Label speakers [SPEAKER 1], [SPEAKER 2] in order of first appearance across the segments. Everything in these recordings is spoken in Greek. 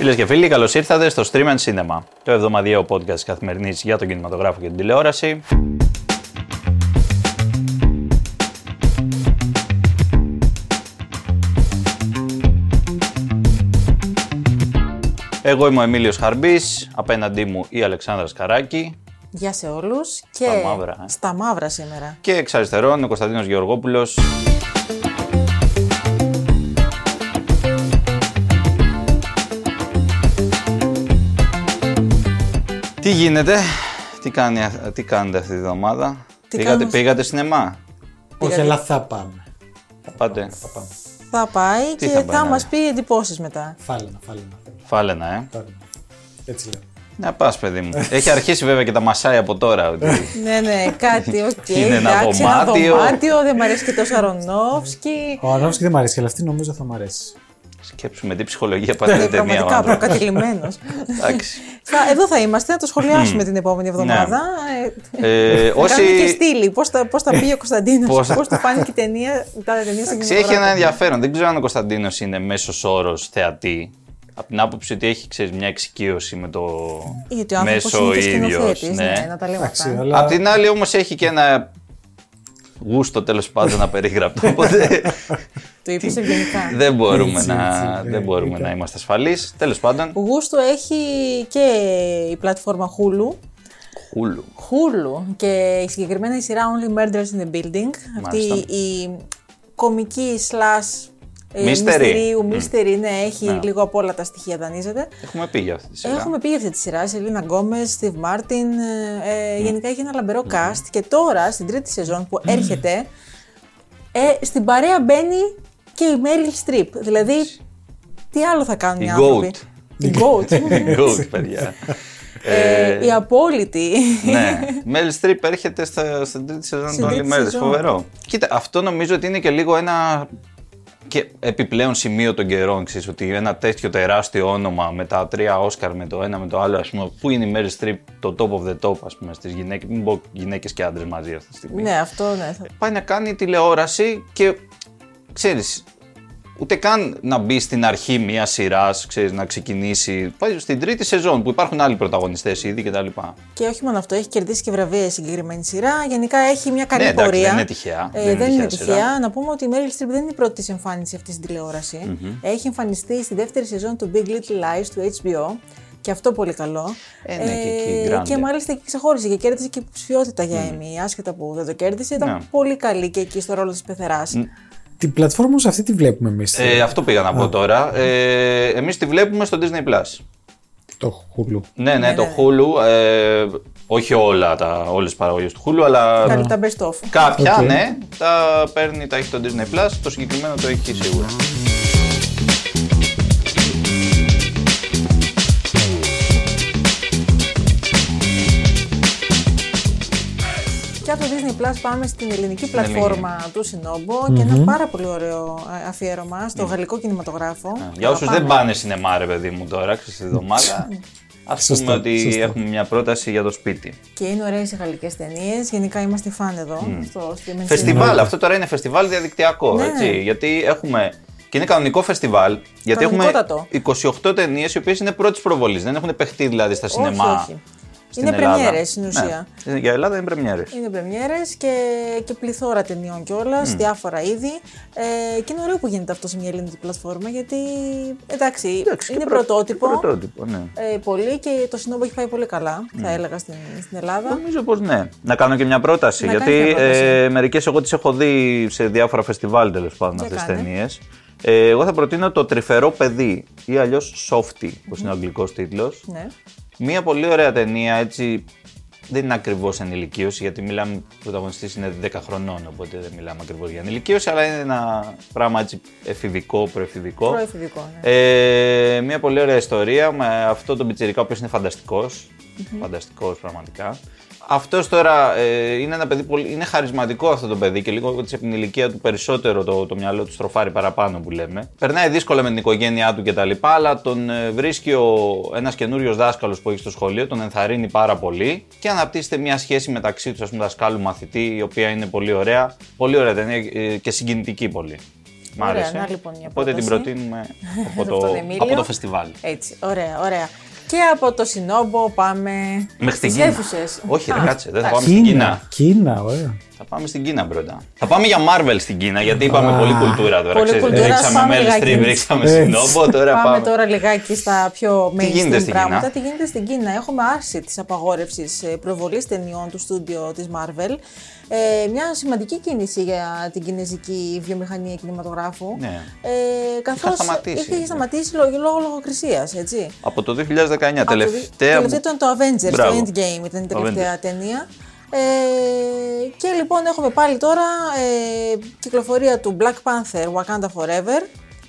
[SPEAKER 1] Φίλες και φίλοι, καλώς ήρθατε στο Stream and Cinema, το εβδομαδιαίο podcast καθημερινής για τον κινηματογράφο και την τηλεόραση. Εγώ είμαι ο Εμίλιος Χαρμπής, απέναντί μου η Αλεξάνδρα Σκαράκη
[SPEAKER 2] Γεια σε όλους και
[SPEAKER 1] Στα μαύρα, ε.
[SPEAKER 2] στα μαύρα σήμερα.
[SPEAKER 1] και εξ αριστερών ο Κωνσταντίνος Γεωργόπουλος. Τι γίνεται, τι, κάνει, τι κάνετε αυτή τη εβδομάδα,
[SPEAKER 2] Τι
[SPEAKER 1] πήγατε,
[SPEAKER 2] κάνουμε-
[SPEAKER 1] πήγατε σινεμά,
[SPEAKER 3] Όχι, αλλά θα πάμε.
[SPEAKER 1] θα πάτε,
[SPEAKER 3] Θα πάμε.
[SPEAKER 2] Θα πάει
[SPEAKER 1] Τι
[SPEAKER 2] και
[SPEAKER 1] θα
[SPEAKER 2] θα,
[SPEAKER 1] πάει να
[SPEAKER 2] μας
[SPEAKER 1] δει;
[SPEAKER 2] πει εντυπώσεις μετά.
[SPEAKER 3] Φάλαινα, φάλαινα.
[SPEAKER 1] φάλαινα ε.
[SPEAKER 3] φάλαινα. Έτσι λέω.
[SPEAKER 1] Να πας παιδί μου. Έχει αρχίσει βέβαια και τα μασάει από τώρα. ότι-
[SPEAKER 2] ναι, ναι, κάτι, οκ.
[SPEAKER 1] Είναι ένα
[SPEAKER 2] εντάξει,
[SPEAKER 1] δωμάτιο.
[SPEAKER 2] Ένα δωμάτιο, δεν μου αρέσει και τόσο Αρονόφσκι.
[SPEAKER 3] Ο Αρνόφσκι δεν μου αρέσει, αλλά αυτή νομίζω θα μου αρέσει.
[SPEAKER 1] Σκέψου με τι ψυχολογία πάτε την ταινία. ο
[SPEAKER 2] Ναι, Πραγματικά
[SPEAKER 1] άνθρωπος.
[SPEAKER 2] προκατηλημένος.
[SPEAKER 1] Εντάξει.
[SPEAKER 2] Θα- Εδώ θα είμαστε, να το σχολιάσουμε την επόμενη εβδομάδα. Ε,
[SPEAKER 1] Ε,
[SPEAKER 2] να
[SPEAKER 1] όσοι...
[SPEAKER 2] Κάνουμε και στήλη. Πώς τα, πώς τα πήγε ο Κωνσταντίνος,
[SPEAKER 1] Πώς-
[SPEAKER 2] πώς του φάνηκε η ταινία, η τάδε ταινία στην
[SPEAKER 1] Εντάξει, έχει ένα
[SPEAKER 2] κινηματογράφο.
[SPEAKER 1] ενδιαφέρον. Δεν ξέρω αν ο Κωνσταντίνος είναι μέσος όρος θεατή. Από την άποψη ότι έχει ξέρεις, μια εξοικείωση με το
[SPEAKER 2] Γιατί ο άνθρωπος
[SPEAKER 1] μέσο
[SPEAKER 2] είναι και
[SPEAKER 1] ίδιο.
[SPEAKER 2] σκηνοθέτης. Ναι. να τα λέμε
[SPEAKER 3] Εντάξει,
[SPEAKER 2] αυτά.
[SPEAKER 3] αλλά.
[SPEAKER 1] Απ' την άλλη όμως έχει και ένα γούστο τέλος πάντων απερίγραπτο. Οπότε
[SPEAKER 2] Το είπες ευγενικά.
[SPEAKER 1] δεν μπορούμε,
[SPEAKER 3] Έτσι,
[SPEAKER 1] να,
[SPEAKER 3] έτσι, ναι,
[SPEAKER 1] δεν μπορούμε
[SPEAKER 3] ήταν.
[SPEAKER 1] να είμαστε ασφαλείς. Τέλος πάντων,
[SPEAKER 2] Γούστο έχει και η πλατφόρμα Hulu.
[SPEAKER 1] Hulu.
[SPEAKER 2] Hulu και η συγκεκριμένα η σειρά Only Murders in the Building. Αυτή
[SPEAKER 1] Μάλιστα.
[SPEAKER 2] η κομική slash ε,
[SPEAKER 1] Mystery.
[SPEAKER 2] μυστηρίου, mystery, ναι, έχει
[SPEAKER 1] Ναι.
[SPEAKER 2] λίγο από όλα τα στοιχεία δανείζεται.
[SPEAKER 1] Έχουμε πει για αυτή τη σειρά.
[SPEAKER 2] Έχουμε πει για αυτή τη σειρά, Σελίνα Γκόμες, Στιβ Μάρτιν. Ε, ε, Γενικά έχει ένα λαμπερό cast και τώρα στην τρίτη σεζόν που έρχεται, ε, στην παρέα μπαίνει και η Μέριλ Στριπ. Δηλαδή, τι άλλο θα κάνουν
[SPEAKER 1] Η
[SPEAKER 2] οι άνθρωποι;
[SPEAKER 1] Goat.
[SPEAKER 2] Η Goat.
[SPEAKER 1] Η Goat, παιδιά.
[SPEAKER 2] Ε, η απόλυτη.
[SPEAKER 1] ναι. Μέλ Στριπ έρχεται στα, στην τρίτη σεζόν
[SPEAKER 2] Στην
[SPEAKER 1] των
[SPEAKER 2] τρίτη
[SPEAKER 1] Μέρε.
[SPEAKER 2] σεζόν.
[SPEAKER 1] Φοβερό. Κοίτα, αυτό νομίζω ότι είναι και λίγο ένα. Και επιπλέον σημείο των καιρών, ξέρεις, ότι ένα τέτοιο τεράστιο όνομα με τα τρία Όσκαρ, με το ένα με το άλλο, ας πούμε, πού είναι η Μέρι Στριπ το top of the top, ας πούμε, στις γυναίκες, μην πω γυναίκες και άντρες μαζί αυτή τη στιγμή.
[SPEAKER 2] ναι, αυτό ναι. θα-
[SPEAKER 1] Πάει να κάνει τηλεόραση και, ξέρεις, ούτε καν να μπει στην αρχή μια σειράς, ξέρεις, να ξεκινήσει. Πάει στην τρίτη σεζόν που υπάρχουν άλλοι πρωταγωνιστές ήδη κτλ.
[SPEAKER 2] Και όχι μόνο αυτό, έχει κερδίσει και βραβεία η συγκεκριμένη σειρά. Γενικά έχει μια καλή
[SPEAKER 1] Ναι, εντάξει,
[SPEAKER 2] πορεία.
[SPEAKER 1] δεν είναι τυχαία.
[SPEAKER 2] Ε,
[SPEAKER 1] Δεν είναι
[SPEAKER 2] δεν είναι
[SPEAKER 1] τυχαία
[SPEAKER 2] τυχαία.
[SPEAKER 1] σειρά.
[SPEAKER 2] Να πούμε ότι η Meryl Streep δεν είναι η πρώτη της εμφάνιση αυτής στην τηλεόραση. Έχει εμφανιστεί στη δεύτερη σεζόν του Big Little Lies του HBO. Και αυτό πολύ καλό.
[SPEAKER 1] Ε, ναι, και εκεί grande.
[SPEAKER 2] και μάλιστα και ξεχώρισε και κέρδισε και υποψηφιότητα για Emmy. Άσχετα που δεν το κέρδισε, ήταν
[SPEAKER 1] Ναι.
[SPEAKER 2] πολύ καλή και εκεί στο ρόλο της πεθεράς.
[SPEAKER 3] Την πλατφόρμα σε αυτή τη βλέπουμε εμείς.
[SPEAKER 1] Ε, αυτό πήγα να πω τώρα. Ε, εμείς τη βλέπουμε στο Disney+. Plus.
[SPEAKER 3] Το Hulu.
[SPEAKER 1] Ναι, ναι,
[SPEAKER 2] Ναι,
[SPEAKER 1] το
[SPEAKER 2] ναι.
[SPEAKER 1] Hulu. Ε, όχι όλα τα, όλες τις παραγωγές του Hulu, αλλά
[SPEAKER 2] Καλή τα best of.
[SPEAKER 1] κάποια,
[SPEAKER 3] Οκ.
[SPEAKER 1] ναι, τα παίρνει, τα έχει το Disney+. Plus. Το συγκεκριμένο το έχει σίγουρα.
[SPEAKER 2] Plus πάμε στην ελληνική πλατφόρμα του Sinobo και ένα πάρα πολύ ωραίο ε, αφιέρωμα στο γαλλικό κινηματογράφο.
[SPEAKER 1] Για όσους
[SPEAKER 2] Πάμε.
[SPEAKER 1] δεν πάνε σινεμά, ρε παιδί μου, τώρα, ξέρεις, τη εβδομάδα, ας πούμε
[SPEAKER 3] Σωστό,
[SPEAKER 1] ότι
[SPEAKER 3] σωστό.
[SPEAKER 1] έχουμε μια πρόταση για το σπίτι.
[SPEAKER 2] Και είναι ωραίες οι γαλλικές ταινίες. Γενικά είμαστε φαν εδώ στο streaming
[SPEAKER 1] Φεστιβάλ,
[SPEAKER 2] cinema.
[SPEAKER 1] αυτό τώρα είναι φεστιβάλ διαδικτυακό,
[SPEAKER 2] Ναι.
[SPEAKER 1] έτσι, γιατί έχουμε... Και είναι κανονικό φεστιβάλ, γιατί έχουμε
[SPEAKER 2] Κανονικότατο.
[SPEAKER 1] 28 ταινίες οι οποίες είναι πρώτης προβολής. Δεν έχουν παιχτεί δηλαδή στα σινεμά.
[SPEAKER 2] Όχι, όχι.
[SPEAKER 1] Στην
[SPEAKER 2] Είναι
[SPEAKER 1] Ελλάδα.
[SPEAKER 2] πρεμιέρες στην ουσία.
[SPEAKER 1] Ναι. Για Ελλάδα είναι πρεμιέρες.
[SPEAKER 2] Είναι πρεμιέρες και, και πληθώρα ταινιών κιόλας, διάφορα είδη. Ε, και είναι ωραίο που γίνεται αυτό σε μια ελληνική πλατφόρμα γιατί εντάξει, είναι πρωτότυπο.
[SPEAKER 1] Πρωτότυπο, ναι.
[SPEAKER 2] Ε, πολύ και το Sinobo έχει πάει πολύ καλά, θα έλεγα στην, στην Ελλάδα.
[SPEAKER 1] Νομίζω πως ναι. Να κάνω και μια πρόταση.
[SPEAKER 2] Να
[SPEAKER 1] γιατί
[SPEAKER 2] κάνεις μια πρόταση.
[SPEAKER 1] ε, μερικές εγώ τις έχω δει σε διάφορα φεστιβάλ τέλος πάντων
[SPEAKER 2] Για
[SPEAKER 1] αυτές τις
[SPEAKER 2] κάνε.
[SPEAKER 1] ταινίες. Ε, εγώ θα προτείνω το Τρυφερό Παιδί ή αλλιώς Softy, όπως είναι ο αγγλικός τίτλος.
[SPEAKER 2] Ναι.
[SPEAKER 1] Μία πολύ ωραία ταινία, έτσι. Δεν είναι ακριβώς ενηλικίωση, γιατί μιλάμε, ο πρωταγωνιστής είναι 10 χρονών, οπότε δεν μιλάμε ακριβώς για ενηλικίωση, αλλά είναι ένα πράγμα έτσι εφηβικό, προεφηβικό.
[SPEAKER 2] Προεφηβικό, ναι.
[SPEAKER 1] Ε, μια πολύ ωραία ιστορία με αυτό τον πιτσιρικά, ο οποίος είναι φανταστικός. Φανταστικός πραγματικά. Αυτός τώρα ε, είναι ένα παιδί πολύ. είναι χαρισματικό αυτό το παιδί και λίγο από την ηλικία του περισσότερο το, το μυαλό του στροφάρει παραπάνω που λέμε. Περνάει δύσκολα με την οικογένειά του κτλ. Αλλά τον ε, βρίσκει ο, ένας καινούριος δάσκαλος που έχει στο σχολείο, τον ενθαρρύνει πάρα πολύ και αναπτύσσεται μια σχέση μεταξύ τους, ας πούμε, δασκάλου μαθητή, η οποία είναι πολύ ωραία. Πολύ ωραία ταινία ε, και συγκινητική πολύ. Μ'
[SPEAKER 2] Ωραία,
[SPEAKER 1] άρεσε.
[SPEAKER 2] να λοιπόν μια
[SPEAKER 1] Οπότε την
[SPEAKER 2] πρόταση.
[SPEAKER 1] προτείνουμε από,
[SPEAKER 2] Από
[SPEAKER 1] το,
[SPEAKER 2] τον Εμίλιο.
[SPEAKER 1] από το φεστιβάλ.
[SPEAKER 2] Έτσι, ωραία, ωραία. Και από το Σινόμπο πάμε
[SPEAKER 1] Μέχρι την
[SPEAKER 2] στις
[SPEAKER 1] Κίνα.
[SPEAKER 2] αίθουσες.
[SPEAKER 1] Όχι, ρε,
[SPEAKER 2] Α,
[SPEAKER 1] κάτσε, δεν θα
[SPEAKER 2] εντάξει.
[SPEAKER 1] πάμε στην Κίνα.
[SPEAKER 3] Κίνα, Κίνα, ωραία.
[SPEAKER 1] Θα πάμε στην Κίνα πρώτα. Θα πάμε για Marvel στην Κίνα, γιατί είπαμε
[SPEAKER 3] Α.
[SPEAKER 1] πολύ κουλτούρα τώρα.
[SPEAKER 2] Πολύ
[SPEAKER 1] ξέρεις.
[SPEAKER 2] κουλτούρα, ας
[SPEAKER 1] ρίξαμε
[SPEAKER 2] πάμε
[SPEAKER 1] Meryl
[SPEAKER 2] λιγάκι.
[SPEAKER 1] Streep, ρίξαμε
[SPEAKER 3] Έτσι.
[SPEAKER 1] Σινόμπο, τώρα
[SPEAKER 2] Πάμε,
[SPEAKER 1] πάμε.
[SPEAKER 2] τώρα λιγάκι στα πιο
[SPEAKER 1] Τι γίνεται
[SPEAKER 2] mainstream
[SPEAKER 1] στην
[SPEAKER 2] πράγματα.
[SPEAKER 1] Κίνα;
[SPEAKER 2] Τι γίνεται στην Κίνα; Έχουμε άρση της απαγόρευσης ε, προβολής ταινιών του στούντιο της Marvel. Ε, μια σημαντική κίνηση για την κινέζικη βιομηχανία κινηματογράφου.
[SPEAKER 1] Ναι.
[SPEAKER 2] Ε, καθώς
[SPEAKER 1] σταματήσει.
[SPEAKER 2] είχε σταματήσει λόγω, λόγω λογοκρισίας, έτσι.
[SPEAKER 1] Από το 2019,
[SPEAKER 2] Από το-
[SPEAKER 1] τελευταία.
[SPEAKER 2] τελευταίο ήταν το Avengers,
[SPEAKER 1] Μπράβο.
[SPEAKER 2] το Endgame ήταν η
[SPEAKER 1] Το
[SPEAKER 2] τελευταία ταινία. Ε, και λοιπόν έχουμε πάλι τώρα ε, κυκλοφορία του Black Panther Wakanda Forever.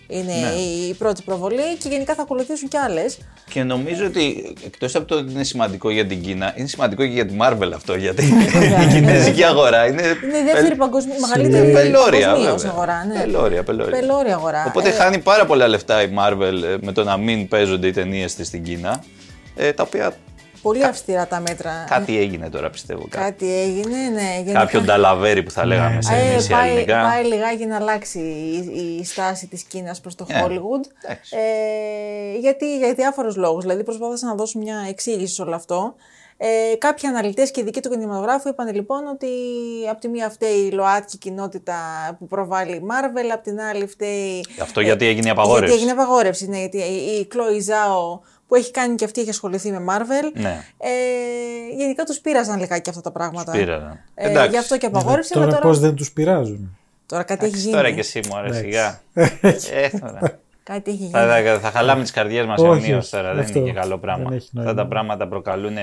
[SPEAKER 2] Είναι
[SPEAKER 1] Ναι.
[SPEAKER 2] η πρώτη προβολή και γενικά θα ακολουθήσουν κι άλλες.
[SPEAKER 1] Και νομίζω ότι εκτός από το ότι είναι σημαντικό για την Κίνα, είναι σημαντικό και για τη Marvel αυτό. Γιατί
[SPEAKER 2] Βέβαια,
[SPEAKER 1] η
[SPEAKER 2] ναι.
[SPEAKER 1] κινέζικη αγορά είναι.
[SPEAKER 2] Είναι η δεύτερη
[SPEAKER 1] πελ-
[SPEAKER 2] παγκοσμία, μεγαλύτερη
[SPEAKER 1] Πελώρια,
[SPEAKER 2] παγκοσμίως
[SPEAKER 1] βέβαια.
[SPEAKER 2] αγορά. Ναι.
[SPEAKER 1] Πελώρια, πελώρια.
[SPEAKER 2] Πελώρια αγορά.
[SPEAKER 1] Οπότε
[SPEAKER 2] Ε,
[SPEAKER 1] χάνει πάρα πολλά λεφτά η Marvel ε, με το να μην παίζονται οι ταινίες της στην Κίνα. Ε, τα οποία
[SPEAKER 2] Πολύ αυστηρά τα μέτρα.
[SPEAKER 1] κάτι έγινε τώρα πιστεύω. Κάτι.
[SPEAKER 2] Κάτι έγινε, ναι. γενικά.
[SPEAKER 1] Κάποιο νταλαβέρι που θα λέγαμε σε
[SPEAKER 2] Ε,
[SPEAKER 1] εμείς οι
[SPEAKER 2] πάει,
[SPEAKER 1] ελληνικά.
[SPEAKER 2] πάει λιγάκι να αλλάξει η, η στάση της Κίνας προς το
[SPEAKER 1] Ε,
[SPEAKER 2] Hollywood.
[SPEAKER 1] εντάξει.
[SPEAKER 2] Ε, γιατί, για διάφορους λόγους. Δηλαδή προσπάθησαν να δώσουν μια εξήγηση σε όλο αυτό. Ε, κάποιοι αναλυτές και ειδικοί του κινηματογράφου είπαν λοιπόν ότι από τη μία φταίει η ΛΟΑΤΚΙ κοινότητα που προβάλλει η Marvel, από την άλλη φταίει...
[SPEAKER 1] Αυτό γιατί έγινε η απαγόρευση.
[SPEAKER 2] Γιατί έγινε απαγόρευση, ναι, γιατί η, η Chloe Zhao που έχει κάνει και αυτή έχει ασχοληθεί με Marvel.
[SPEAKER 1] Ναι.
[SPEAKER 2] Ε, γενικά τους πείραζαν λιγάκι αυτά τα πράγματα.
[SPEAKER 1] πήραν.
[SPEAKER 2] Ε,
[SPEAKER 1] Εντάξει.
[SPEAKER 2] γι' αυτό και απαγόρευση,
[SPEAKER 3] Τώρα
[SPEAKER 2] αλλά
[SPEAKER 3] πώς δεν τους πειράζουν.
[SPEAKER 2] Τώρα κάτι έχει γίνει.
[SPEAKER 1] Τώρα και εσύ μου άρεσε σιγά. ε, τώρα.
[SPEAKER 2] Κάτι έχει γίνει.
[SPEAKER 1] Θα, θα, θα χαλάμε τις καρδιές μας
[SPEAKER 3] Όχι,
[SPEAKER 1] αιωνίω
[SPEAKER 3] όχι.
[SPEAKER 1] τώρα. Δεν
[SPEAKER 3] Αυτό
[SPEAKER 1] είναι και καλό πράγμα.
[SPEAKER 3] δεν έχει
[SPEAKER 1] Αυτά
[SPEAKER 3] νόημα.
[SPEAKER 1] τα πράγματα προκαλούν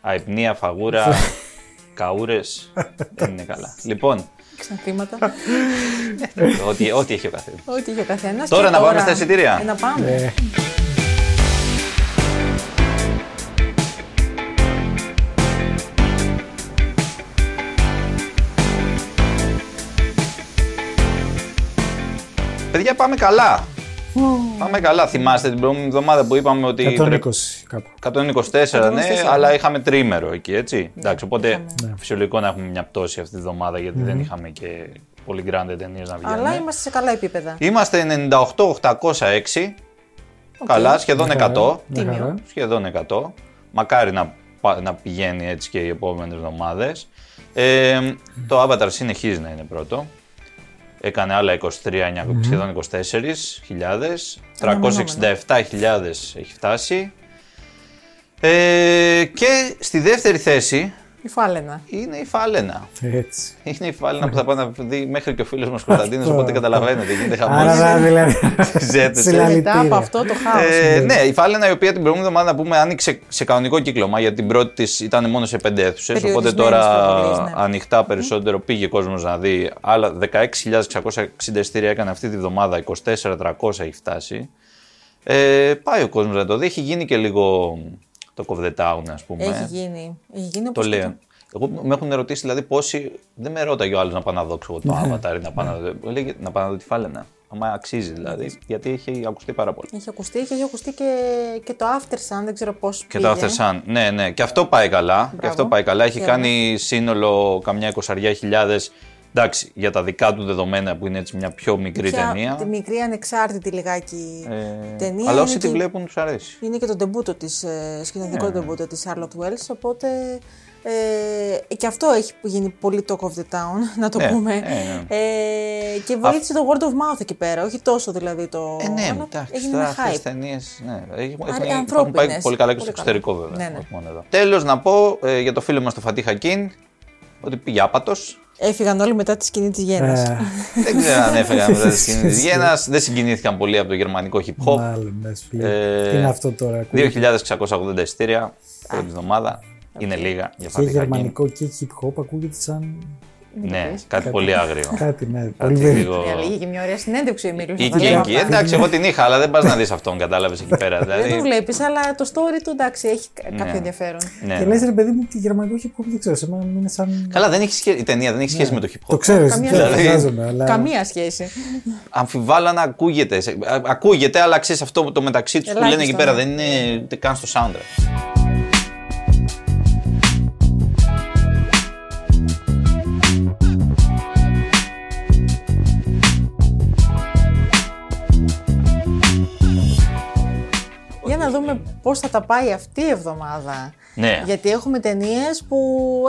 [SPEAKER 1] αϊπνία, φαγούρα, καούρες. δεν είναι καλά. Λοιπόν,
[SPEAKER 2] Ξανθήματα.
[SPEAKER 1] ό,τι, ό,τι έχει ο καθένας.
[SPEAKER 2] Ό,τι είχε ο καθένας.
[SPEAKER 1] Τώρα να πάμε στα εισιτήρια.
[SPEAKER 2] Ε, να πάμε.
[SPEAKER 1] Πάμε καλά. Πάμε καλά. Θυμάστε την προηγούμενη εβδομάδα που είπαμε ότι.
[SPEAKER 3] 120
[SPEAKER 1] πρέπει-
[SPEAKER 3] κάπου.
[SPEAKER 1] 124, ναι,
[SPEAKER 2] 124.
[SPEAKER 1] αλλά είχαμε τρίμερο εκεί, έτσι. Εντάξει, οπότε
[SPEAKER 2] είχαμε.
[SPEAKER 1] φυσιολογικό να έχουμε μια πτώση αυτή τη βδομάδα γιατί δεν είχαμε και πολύ grande ταινίε να βγαίνουν.
[SPEAKER 2] Αλλά είμαστε σε καλά επίπεδα.
[SPEAKER 1] Είμαστε 98-806. Καλά, σχεδόν
[SPEAKER 3] Μια
[SPEAKER 1] 100.
[SPEAKER 3] χαρά, μια
[SPEAKER 2] Τίμιο.
[SPEAKER 3] χαρά.
[SPEAKER 1] Σχεδόν 100. Μακάρι να, πα- να πηγαίνει έτσι και οι επόμενες εβδομάδες. Ε, το Avatar συνεχίζει να είναι πρώτο. Έκανε άλλα 23, σχεδόν 24.000. 367.000 έχει φτάσει. Ε, και στη δεύτερη θέση
[SPEAKER 2] Η Φάλαινα.
[SPEAKER 1] είναι η Φάλαινα.
[SPEAKER 3] Έτσι.
[SPEAKER 1] Είναι η Φάλαινα που θα πάει να δει μέχρι και ο φίλος μας Κωνσταντίνος, οπότε καταλαβαίνετε, γίνεται
[SPEAKER 3] Άρα
[SPEAKER 1] χαμός.
[SPEAKER 3] δηλαδή.
[SPEAKER 1] Ζέτες,
[SPEAKER 3] Συλλα-
[SPEAKER 1] ε.
[SPEAKER 2] Μετά από
[SPEAKER 3] Συλλαλητήρια.
[SPEAKER 2] αυτό το χάος.
[SPEAKER 1] Ε, ναι, η Φάλαινα η οποία την προηγούμενη εβδομάδα να πούμε άνοιξε σε κανονικό κύκλωμα γιατί την πρώτη της ήταν μόνο σε πέντε αίθουσες. Οπότε
[SPEAKER 2] Περιορισμένες
[SPEAKER 1] τώρα
[SPEAKER 2] προβολές, ναι.
[SPEAKER 1] ανοιχτά περισσότερο πήγε κόσμος να δει. Άλλα 16.660 εισιτήρια έκανε αυτή τη βδομάδα, 24.300 έχει φτάσει. Ε, πάει ο κόσμος να το δει. Έχει γίνει και λίγο το Cove the Town, ας πούμε.
[SPEAKER 2] Έχει γίνει. Έχει γίνει
[SPEAKER 1] Το
[SPEAKER 2] όπως και
[SPEAKER 1] λέω. Εγώ με έχουν ερωτήσει δηλαδή πόσοι. Δεν με ρώταγε ο άλλος να πάω να δω ξέρω, το Avatar ή να πάω να δω. Μου Λέγε να πάω να δω τη Φάλαινα. Άμα αξίζει δηλαδή. Γιατί έχει ακουστεί πάρα πολύ.
[SPEAKER 2] Έχει ακουστεί και έχει ακουστεί και, και το After Sun, δεν ξέρω πώς
[SPEAKER 1] Και το
[SPEAKER 2] πήγε.
[SPEAKER 1] After Sun. Ναι, ναι. Και αυτό πάει καλά. Και αυτό πάει καλά. Έχει
[SPEAKER 2] Χαίρομαι.
[SPEAKER 1] κάνει σύνολο καμιά εικοσαριά χιλιάδες. Εντάξει, για τα δικά του δεδομένα που είναι έτσι μια πιο μικρή
[SPEAKER 2] Πια
[SPEAKER 1] ταινία.
[SPEAKER 2] Τη μικρή ανεξάρτητη λιγάκι
[SPEAKER 1] Ε,
[SPEAKER 2] ταινία.
[SPEAKER 1] αλλά όσοι
[SPEAKER 2] είναι
[SPEAKER 1] τη
[SPEAKER 2] και-
[SPEAKER 1] βλέπουν τους αρέσει.
[SPEAKER 2] Είναι και το ντεμπούτο της, ε, σκηνοθετικό
[SPEAKER 1] Ναι.
[SPEAKER 2] ντεμπούτο της Charlotte Wells, οπότε ε, και αυτό έχει γίνει πολύ talk of the town, να το
[SPEAKER 1] Ναι,
[SPEAKER 2] πούμε.
[SPEAKER 1] ναι, ναι.
[SPEAKER 2] Ε, και βοήθησε το word of mouth εκεί πέρα, όχι τόσο δηλαδή το...
[SPEAKER 1] Ε, ναι,
[SPEAKER 2] αλλά
[SPEAKER 1] εντάξει.
[SPEAKER 2] έγινε
[SPEAKER 1] Τώρα
[SPEAKER 2] ένα
[SPEAKER 1] αυτές τις
[SPEAKER 2] hype.
[SPEAKER 1] ταινίες. Ναι, έχουν,
[SPEAKER 2] Άρα,
[SPEAKER 1] έχουν, έχουν
[SPEAKER 2] ανθρώπινες.
[SPEAKER 1] πάει πολύ καλά και στο
[SPEAKER 2] Πολύ καλά.
[SPEAKER 1] εξωτερικό βέβαια.
[SPEAKER 2] Ναι, ναι.
[SPEAKER 1] όχι μόνο εδώ. Τέλος, να πω ε, για το φίλο μας το Φατί Χακίν ότι πήγε άπατος.
[SPEAKER 2] Έφυγαν όλοι μετά τη σκηνή της γέννας.
[SPEAKER 3] Ε,
[SPEAKER 1] δεν ξέρω αν έφεγαν μετά τη σκηνή της Γέννας. Δεν συγκινήθηκαν πολύ από το γερμανικό hip hop.
[SPEAKER 3] Μάλλον, ναι, σου φύγει.
[SPEAKER 1] Ε,
[SPEAKER 3] Τι είναι αυτό τώρα. ακούγεται.
[SPEAKER 1] 2.680 εισιτήρια πρώτη εβδομάδα. Είναι λίγα για
[SPEAKER 3] Και
[SPEAKER 1] Φατί Χακίν.
[SPEAKER 3] γερμανικό και hip hop ακούγεται σαν.
[SPEAKER 1] Ναι, κάτι πολύ άγριο.
[SPEAKER 3] Κάτι, ναι.
[SPEAKER 1] Κάτι
[SPEAKER 3] Πολύ περίεργο.
[SPEAKER 1] λίγο.
[SPEAKER 2] Μια λίγη και μια ωραία συνέντευξη ο Εμίλιος. να τα
[SPEAKER 1] Εκεί,
[SPEAKER 2] λέμε
[SPEAKER 1] εκεί.
[SPEAKER 2] αυτά.
[SPEAKER 1] Εντάξει, εγώ την είχα, αλλά δεν πας να δεις αυτόν, κατάλαβες εκεί πέρα.
[SPEAKER 2] Δεν το
[SPEAKER 1] Δηλαδή,
[SPEAKER 2] βλέπεις, αλλά το story του εντάξει, έχει κα- κάποιο
[SPEAKER 1] Ναι.
[SPEAKER 2] ενδιαφέρον.
[SPEAKER 1] ναι.
[SPEAKER 3] Και λες, ρε παιδί μου, τη γερμανικό hip hop δεν ξέρω. Σε μένα είναι σαν.
[SPEAKER 1] Καλά, δεν έχει σχέση, η ταινία δεν έχει σχέση με το hip
[SPEAKER 3] Το
[SPEAKER 1] hop.
[SPEAKER 3] ξέρω,
[SPEAKER 2] Καμία
[SPEAKER 3] δεν
[SPEAKER 1] σχέση.
[SPEAKER 3] φαντάζομαι. Αλλά...
[SPEAKER 2] Καμία σχέση.
[SPEAKER 1] Αμφιβάλλω αν ακούγεται. Σε- α- Ακούγεται, αλλά ξέρεις αυτό το μεταξύ τους που
[SPEAKER 2] Ελάχιστο,
[SPEAKER 1] λένε εκεί πέρα
[SPEAKER 2] ναι.
[SPEAKER 1] δεν είναι ούτε καν στο soundtrack.
[SPEAKER 2] Να δούμε πώς θα τα πάει αυτή η εβδομάδα.
[SPEAKER 1] Ναι.
[SPEAKER 2] Γιατί έχουμε ταινίες που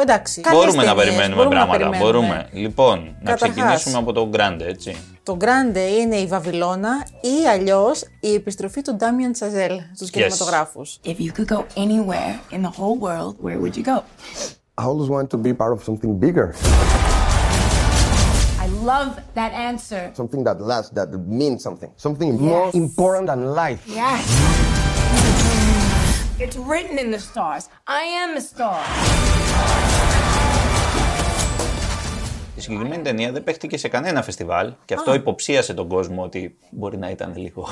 [SPEAKER 2] εντάξει. καλές
[SPEAKER 1] Μπορούμε να
[SPEAKER 2] ταινίες,
[SPEAKER 1] περιμένουμε
[SPEAKER 2] μπορούμε να
[SPEAKER 1] πράγματα.
[SPEAKER 2] περιμένουμε.
[SPEAKER 1] Μπορούμε. Λοιπόν, να
[SPEAKER 2] Καταρχάς.
[SPEAKER 1] ξεκινήσουμε από το Grande, έτσι.
[SPEAKER 2] Το Grande είναι η Βαβυλώνα ή αλλιώς η επιστροφή του Ντάμιαν Τσαζέλ στους κινηματογράφους.
[SPEAKER 4] If you could go anywhere in the whole world, where would you go?
[SPEAKER 5] I always wanted to be part of something bigger,
[SPEAKER 4] I love that answer.
[SPEAKER 5] something that lasts, that means something, something more
[SPEAKER 4] Yes.
[SPEAKER 5] important than life.
[SPEAKER 4] Yes. It's written in the stars. I am a star.
[SPEAKER 1] Η συγκεκριμένη ταινία δεν παίχτηκε σε κανένα φεστιβάλ και αυτό υποψίασε τον κόσμο ότι μπορεί να ήταν λίγο.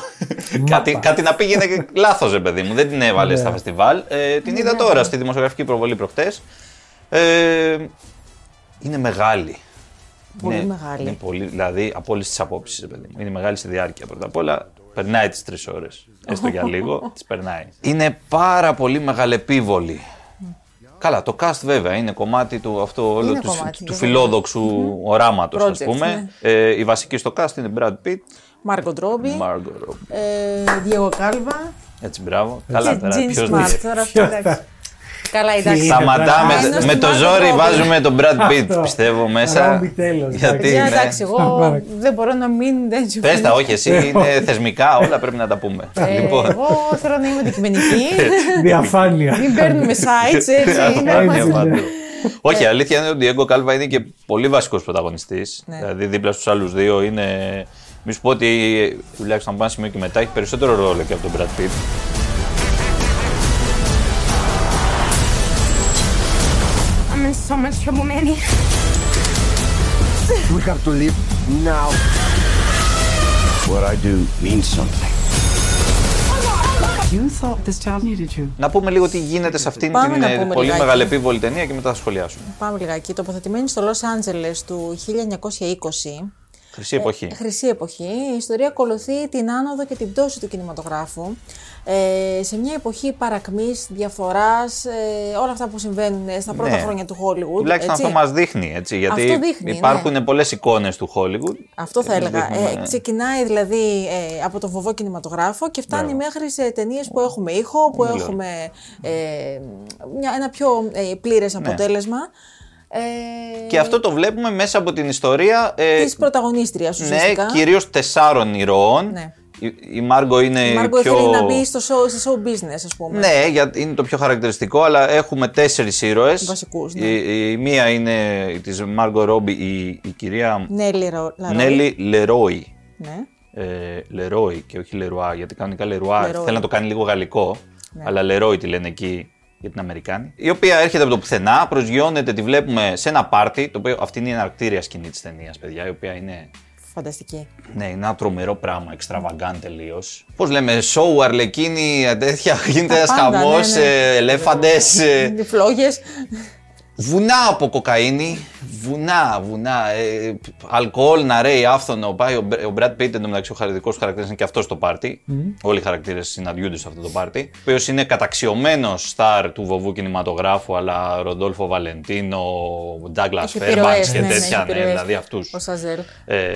[SPEAKER 1] κάτι, κάτι να πήγαινε λάθος, ρε παιδί μου. Δεν την έβαλε στα φεστιβάλ. Ε, την είδα τώρα στη δημοσιογραφική προβολή προχτές. Ε, είναι μεγάλη.
[SPEAKER 2] Πολύ
[SPEAKER 1] είναι,
[SPEAKER 2] μεγάλη.
[SPEAKER 1] Είναι πολύ, δηλαδή από όλες τις απόψεις, παιδί μου. Είναι μεγάλη στη διάρκεια πρώτα απ' όλα. Περνάει τις τρεις ώρες. Έστω για λίγο, τις περνάει. Είναι πάρα πολύ μεγαλεπίβολη. Καλά, το cast βέβαια είναι κομμάτι του, αυτό, όλο
[SPEAKER 2] Είναι
[SPEAKER 1] του,
[SPEAKER 2] κομμάτι,
[SPEAKER 1] του
[SPEAKER 2] βέβαια.
[SPEAKER 1] φιλόδοξου οράματος, ας
[SPEAKER 2] Project,
[SPEAKER 1] πούμε.
[SPEAKER 2] ναι.
[SPEAKER 1] Ε, η βασική στο cast είναι Brad Pitt,
[SPEAKER 2] Μάρκο Ντρόμπι,
[SPEAKER 1] Margot Robbie.
[SPEAKER 2] ε, Διέγο Κάλβα
[SPEAKER 1] Έτσι, μπράβο. Καλά
[SPEAKER 2] και
[SPEAKER 1] τώρα,
[SPEAKER 2] Τζιν Καλά, εντάξει.
[SPEAKER 1] Σταματάμε,
[SPEAKER 2] Α, ενώ
[SPEAKER 1] με
[SPEAKER 2] στην
[SPEAKER 1] το
[SPEAKER 2] Margot
[SPEAKER 1] ζόρι
[SPEAKER 2] Robbie.
[SPEAKER 1] βάζουμε τον Brad Pitt,
[SPEAKER 3] Αυτό.
[SPEAKER 1] πιστεύω, μέσα.
[SPEAKER 3] Robbie τέλος,
[SPEAKER 1] Γιατί,
[SPEAKER 2] Παιδιά,
[SPEAKER 1] ναι.
[SPEAKER 2] εντάξει, εγώ δεν μπορώ να μην δεν
[SPEAKER 1] Πες τα, όχι, εσύ είναι θεσμικά, όλα πρέπει να τα πούμε.
[SPEAKER 2] Ε,
[SPEAKER 1] λοιπόν,
[SPEAKER 2] Εγώ θέλω να είμαι αντικειμενική.
[SPEAKER 3] Διαφάνεια.
[SPEAKER 2] Μην παίρνουμε sites έτσι. να
[SPEAKER 1] Διαφάνεια
[SPEAKER 2] είμαστε-
[SPEAKER 3] ναι.
[SPEAKER 1] παντού. Όχι, η αλήθεια είναι ότι ο Diego Calva είναι και πολύ βασικός πρωταγωνιστής.
[SPEAKER 2] Ναι.
[SPEAKER 1] Δηλαδή, δίπλα στους άλλους δύο είναι. Μη σου πω ότι τουλάχιστον από ένα σημείο και μετά έχει περισσότερο ρόλο και από τον Brad Pitt.
[SPEAKER 4] So much trouble, Manny.
[SPEAKER 5] We have to leave now.
[SPEAKER 6] What I do means something.
[SPEAKER 7] You thought this town needed you.
[SPEAKER 1] Να πούμε λίγο τι γίνεται σε αυτήν
[SPEAKER 2] Πάμε
[SPEAKER 1] την
[SPEAKER 2] να
[SPEAKER 1] ε,
[SPEAKER 2] πούμε
[SPEAKER 1] πολύ
[SPEAKER 2] λιγάκι.
[SPEAKER 1] μεγαλεπίβολη ταινία και μετά θα σχολιάσουμε.
[SPEAKER 2] Πάμε λιγάκι. Τοποθετημένη στο Los Angeles του 1920,
[SPEAKER 1] Χρυσή εποχή.
[SPEAKER 2] χρυσή εποχή, η ιστορία ακολουθεί την άνοδο και την πτώση του κινηματογράφου. Ε, σε μια εποχή παρακμής, διαφοράς, ε, όλα αυτά που συμβαίνουν στα πρώτα
[SPEAKER 1] Ναι.
[SPEAKER 2] χρόνια του Hollywood.
[SPEAKER 1] Τουλάχιστον
[SPEAKER 2] έτσι.
[SPEAKER 1] αυτό μας δείχνει. Έτσι, γιατί
[SPEAKER 2] Αυτό δείχνει,
[SPEAKER 1] υπάρχουν
[SPEAKER 2] ναι.
[SPEAKER 1] πολλές εικόνες του Hollywood.
[SPEAKER 2] Αυτό θα
[SPEAKER 1] Ε,
[SPEAKER 2] έλεγα.
[SPEAKER 1] δείχνουμε,
[SPEAKER 2] Ε,
[SPEAKER 1] ναι.
[SPEAKER 2] ξεκινάει δηλαδή ε, από τον βοβό κινηματογράφο και φτάνει
[SPEAKER 1] Μπράβο.
[SPEAKER 2] μέχρι σε ταινίες που έχουμε ήχο, που
[SPEAKER 1] Ναι.
[SPEAKER 2] έχουμε ε, μια, ένα πιο ε, πλήρες αποτέλεσμα. Ε,
[SPEAKER 1] Και αυτό το βλέπουμε μέσα από την ιστορία. Ε,
[SPEAKER 2] της πρωταγωνίστριας
[SPEAKER 1] ναι,
[SPEAKER 2] ουσιαστικά.
[SPEAKER 1] κυρίως τεσσάρων ηρώων.
[SPEAKER 2] Ναι.
[SPEAKER 1] Η, η Μάργκο είναι
[SPEAKER 2] Η Μάργκο
[SPEAKER 1] πιο.
[SPEAKER 2] ήθελε να μπει στο show, σε show business, ας πούμε.
[SPEAKER 1] Ναι, γιατί είναι το πιο χαρακτηριστικό, αλλά έχουμε τέσσερις ήρωες.
[SPEAKER 2] Βασικούς, ναι.
[SPEAKER 1] Η, η μία είναι της Μάργκο Ρόμπι, η, η κυρία
[SPEAKER 2] Νέλη Ρο- Λαρόι.
[SPEAKER 1] Νέλη Λερόι.
[SPEAKER 2] Ναι.
[SPEAKER 1] Ε, Λερόι και όχι Λερουά, γιατί κανονικά Λερουά
[SPEAKER 2] Λερόι.
[SPEAKER 1] θέλει να το κάνει λίγο γαλλικό.
[SPEAKER 2] Ναι.
[SPEAKER 1] Αλλά Λερόι τη λένε εκεί για την Αμερικάνη. Η οποία έρχεται από το πουθενά, προσγειώνεται, τη βλέπουμε σε ένα πάρτι. Το οποίο αυτή είναι η εναρκτήρια σκηνή της ταινίας, παιδιά, η οποία είναι
[SPEAKER 2] Φανταστική.
[SPEAKER 1] ναι, είναι ένα τρομερό πράγμα, extravagant τελείως. Πώς λέμε, show, αρλεκίνη, τέτοια. Γίνεται ένας
[SPEAKER 2] πάντα,
[SPEAKER 1] χαμός,
[SPEAKER 2] ναι, ναι.
[SPEAKER 1] ελέφαντες.
[SPEAKER 2] Οι φλόγες.
[SPEAKER 1] Βουνά από κοκαίνη. Βουνά, βουνά. Ε, αλκοόλ να ρέει άφθονο. Πάει ο, Μπρ- ο Brad Pitt, εντωμεταξύ ο χαρακτηριστικό χαρακτήρας είναι και αυτός στο πάρτι. Όλοι οι χαρακτήρες συναντιούνται σε αυτό το πάρτι. Ο οποίος είναι καταξιωμένος στάρ του βοβού κινηματογράφου, αλλά Ροντόλφο Βαλεντίνο, Ντάγκλα
[SPEAKER 2] Έχει
[SPEAKER 1] Φέρμπαντ
[SPEAKER 2] επιρροές,
[SPEAKER 1] και
[SPEAKER 2] ναι, ναι,
[SPEAKER 1] τέτοια.
[SPEAKER 2] έχει
[SPEAKER 1] Ναι,
[SPEAKER 2] επιρροές.
[SPEAKER 1] δηλαδή αυτούς
[SPEAKER 2] Ο Σαζέλ.
[SPEAKER 1] ε,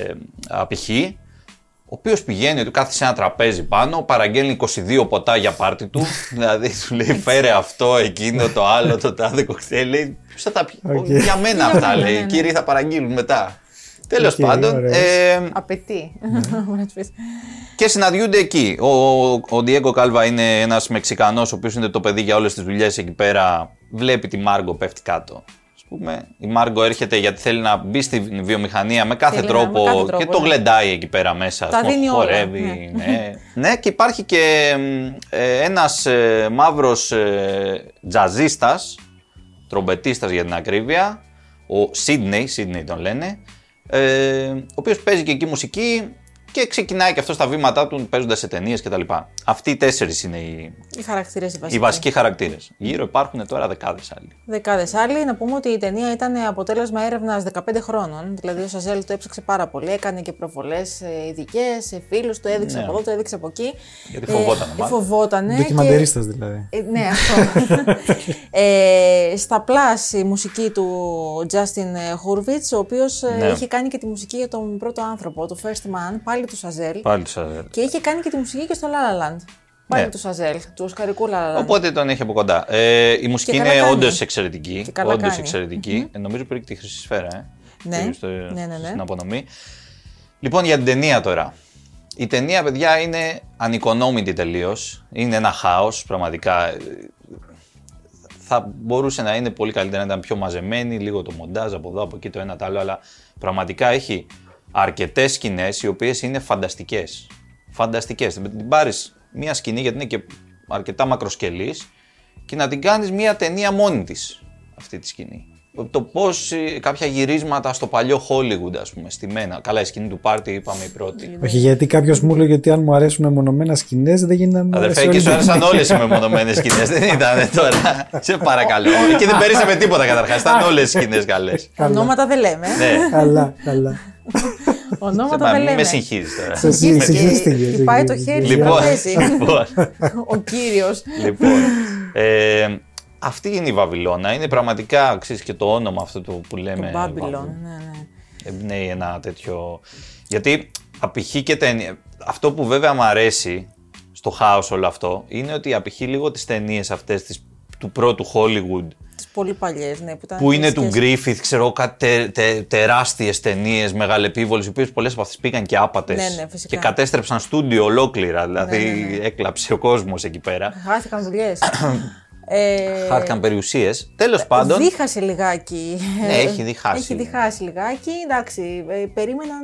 [SPEAKER 1] απηχεί, ο οποίος πηγαίνει, ότι κάθεται σε ένα τραπέζι πάνω, παραγγέλνει 22 ποτά για πάρτι του. δηλαδή του λέει: Φέρε αυτό, εκείνο, το άλλο, το τάδε κοκτέιλ. Λέει: Ποιος θα τα πει.
[SPEAKER 3] Οκ.
[SPEAKER 1] Για μένα αυτά,
[SPEAKER 2] μένα,
[SPEAKER 1] λέει.
[SPEAKER 2] ναι,
[SPEAKER 1] Οι
[SPEAKER 2] ναι.
[SPEAKER 1] κύριοι θα παραγγείλουν μετά. Τέλος
[SPEAKER 3] Οκ,
[SPEAKER 1] πάντων.
[SPEAKER 3] ωραίος.
[SPEAKER 1] Ε,
[SPEAKER 2] Απαιτεί. Μπορεί να του πεις.
[SPEAKER 1] και συναντιούνται εκεί. Ο, ο Diego Calva είναι ένας Μεξικανός, ο οποίος είναι το παιδί για όλες τις δουλειές εκεί πέρα. Βλέπει τη Μάργκο πέφτει κάτω. Ας πούμε. Η Μάργκο έρχεται γιατί θέλει να μπει στη βιομηχανία με κάθε,
[SPEAKER 2] Θέλει να- με
[SPEAKER 1] τρόπο,
[SPEAKER 2] κάθε τρόπο,
[SPEAKER 1] και το
[SPEAKER 2] ναι.
[SPEAKER 1] γλεντάει εκεί πέρα μέσα.
[SPEAKER 2] Τα
[SPEAKER 1] ας πούμε,
[SPEAKER 2] δίνει όλα,
[SPEAKER 1] χορεύει.
[SPEAKER 2] ναι.
[SPEAKER 1] Ναι. ναι, και υπάρχει και μ, ε, ένας ε, μαύρος ε, τζαζίστας, τρομπετίστας για την ακρίβεια, ο Σίδνεϊ, Σίδνεϊ τον λένε, ε, ο οποίος παίζει και εκεί μουσική και ξεκινάει και αυτό στα βήματά του παίζοντας σε ταινίες κτλ. Αυτοί οι τέσσερις είναι οι,
[SPEAKER 2] Οι χαρακτήρες
[SPEAKER 1] οι βασικοί χαρακτήρες. Γύρω υπάρχουν τώρα δεκάδες άλλοι.
[SPEAKER 2] Δεκάδες άλλοι. Να πούμε ότι η ταινία ήταν αποτέλεσμα έρευνας 15 χρόνων. Δηλαδή ο Σαζέλ το έψαξε πάρα πολύ. Έκανε και προβολές ειδικές σε φίλους, το έδειξε
[SPEAKER 1] Ναι.
[SPEAKER 2] από εδώ, το έδειξε από εκεί.
[SPEAKER 1] Γιατί φοβότανε,
[SPEAKER 2] Ε,
[SPEAKER 1] μάλλον.
[SPEAKER 2] φοβότανε.
[SPEAKER 3] Ντοκιμαντερίστας δηλαδή.
[SPEAKER 2] Ε, ναι, αυτό. ε, στα πλας η μουσική του Justin Hurwitz, ο οποίος ε,
[SPEAKER 1] Ναι.
[SPEAKER 2] είχε κάνει και τη μουσική για τον πρώτο άνθρωπο, το First Man, πάλι του Σαζέλ.
[SPEAKER 1] Πάλι Σαζέλ.
[SPEAKER 2] Και είχε κάνει και τη μουσική και στο La La Land. Πάλι
[SPEAKER 1] Ναι.
[SPEAKER 2] του Σαζέλ, του Οσκαρικού La La Land.
[SPEAKER 1] Οπότε τον έχει από κοντά. Ε, η μουσική
[SPEAKER 2] Και
[SPEAKER 1] είναι
[SPEAKER 2] καλά κάνει.
[SPEAKER 1] όντως εξαιρετική.
[SPEAKER 2] Και καλά
[SPEAKER 1] Όντως
[SPEAKER 2] κάνει.
[SPEAKER 1] εξαιρετική. Ε, νομίζω πήρε και τη χρυσή σφαίρα, ε.
[SPEAKER 2] Ναι.
[SPEAKER 1] Πήρε στο-
[SPEAKER 2] Ναι, ναι, ναι.
[SPEAKER 1] Στην απονομή. Λοιπόν, για την ταινία τώρα. Η ταινία, παιδιά, είναι ανοικονόμητη τελείως. Είναι ένα χάος, πραγματικά. Ε, Θα μπορούσε να είναι πολύ καλύτερα να ήταν πιο μαζεμένη, λίγο το μοντάζ από εδώ, από εκεί το ένα το άλλο, αλλά πραγματικά έχει αρκετές σκηνές οι οποίες είναι φανταστικές. Φανταστικές. Την πάρεις μία σκηνή, γιατί είναι και αρκετά μακροσκελής, και να την κάνεις μία ταινία μόνη της αυτή τη σκηνή. Το πώς κάποια γυρίσματα στο παλιό Hollywood, ας πούμε, στημένα. Καλά, η σκηνή του πάρτι, είπαμε η πρώτη.
[SPEAKER 3] Όχι, γιατί κάποιος μου λέει ότι αν μου αρέσουν μεμονωμένα σκηνές, δεν γίνεται να μου
[SPEAKER 1] Αδερφέ,
[SPEAKER 3] αρέσει
[SPEAKER 1] εκεί σου
[SPEAKER 3] όλη-
[SPEAKER 1] άρεσαν όλες οι μεμονωμένες σκηνές. Δεν ήταν τώρα. Σε παρακαλώ. Εκεί δεν περίσσευε τίποτα καταρχάς. Ήταν όλες οι σκηνές καλές.
[SPEAKER 2] Ονόματα δεν λέμε.
[SPEAKER 1] Ναι.
[SPEAKER 3] Καλά, καλά.
[SPEAKER 2] Ονόματα
[SPEAKER 1] Μα,
[SPEAKER 2] δεν
[SPEAKER 1] Μην
[SPEAKER 2] λέμε.
[SPEAKER 1] με συγχύζεις τώρα.
[SPEAKER 3] Σε συγχύστηκε.
[SPEAKER 2] Και πάει το χέρι στην
[SPEAKER 1] Λοιπόν,
[SPEAKER 2] τραπέζι.
[SPEAKER 1] λοιπόν,
[SPEAKER 2] Ο κύριος.
[SPEAKER 1] λοιπόν, ε, αυτή είναι η Βαβυλώνα. Είναι πραγματικά, ξέρεις, και το όνομα αυτό το που λέμε.
[SPEAKER 2] Το Babylon.
[SPEAKER 1] Βαβ-
[SPEAKER 2] Ναι, ναι.
[SPEAKER 1] εμπνέει ένα τέτοιο. Γιατί απηχεί και ταινία. Αυτό που βέβαια μου αρέσει στο χάος όλο αυτό είναι ότι απηχεί λίγο τις ταινίες αυτές τις, του πρώτου Hollywood
[SPEAKER 2] Τι πολύ παλιές, ναι. Που, ήταν
[SPEAKER 1] που είναι του
[SPEAKER 2] κλασικές.
[SPEAKER 1] Griffith, ξέρω εγώ, κάτι τε, τε, τεράστιες ταινίες, μεγαλεπίβολες, οι οποίες πολλές από αυτές πήγαν και άπατες
[SPEAKER 2] Ναι, ναι, φυσικά.
[SPEAKER 1] και κατέστρεψαν στούντιο ολόκληρα, δηλαδή
[SPEAKER 2] Ναι, ναι, ναι.
[SPEAKER 1] έκλαψε ο κόσμος εκεί πέρα.
[SPEAKER 2] Χάθηκαν δουλειές. ε,
[SPEAKER 1] Χάθηκαν περιουσίες. Τέλος πάντων,
[SPEAKER 2] Δίχασε λιγάκι.
[SPEAKER 1] Ναι, έχει διχάσει.
[SPEAKER 2] Έχει διχάσει λιγάκι. Εντάξει, ε, περίμεναν.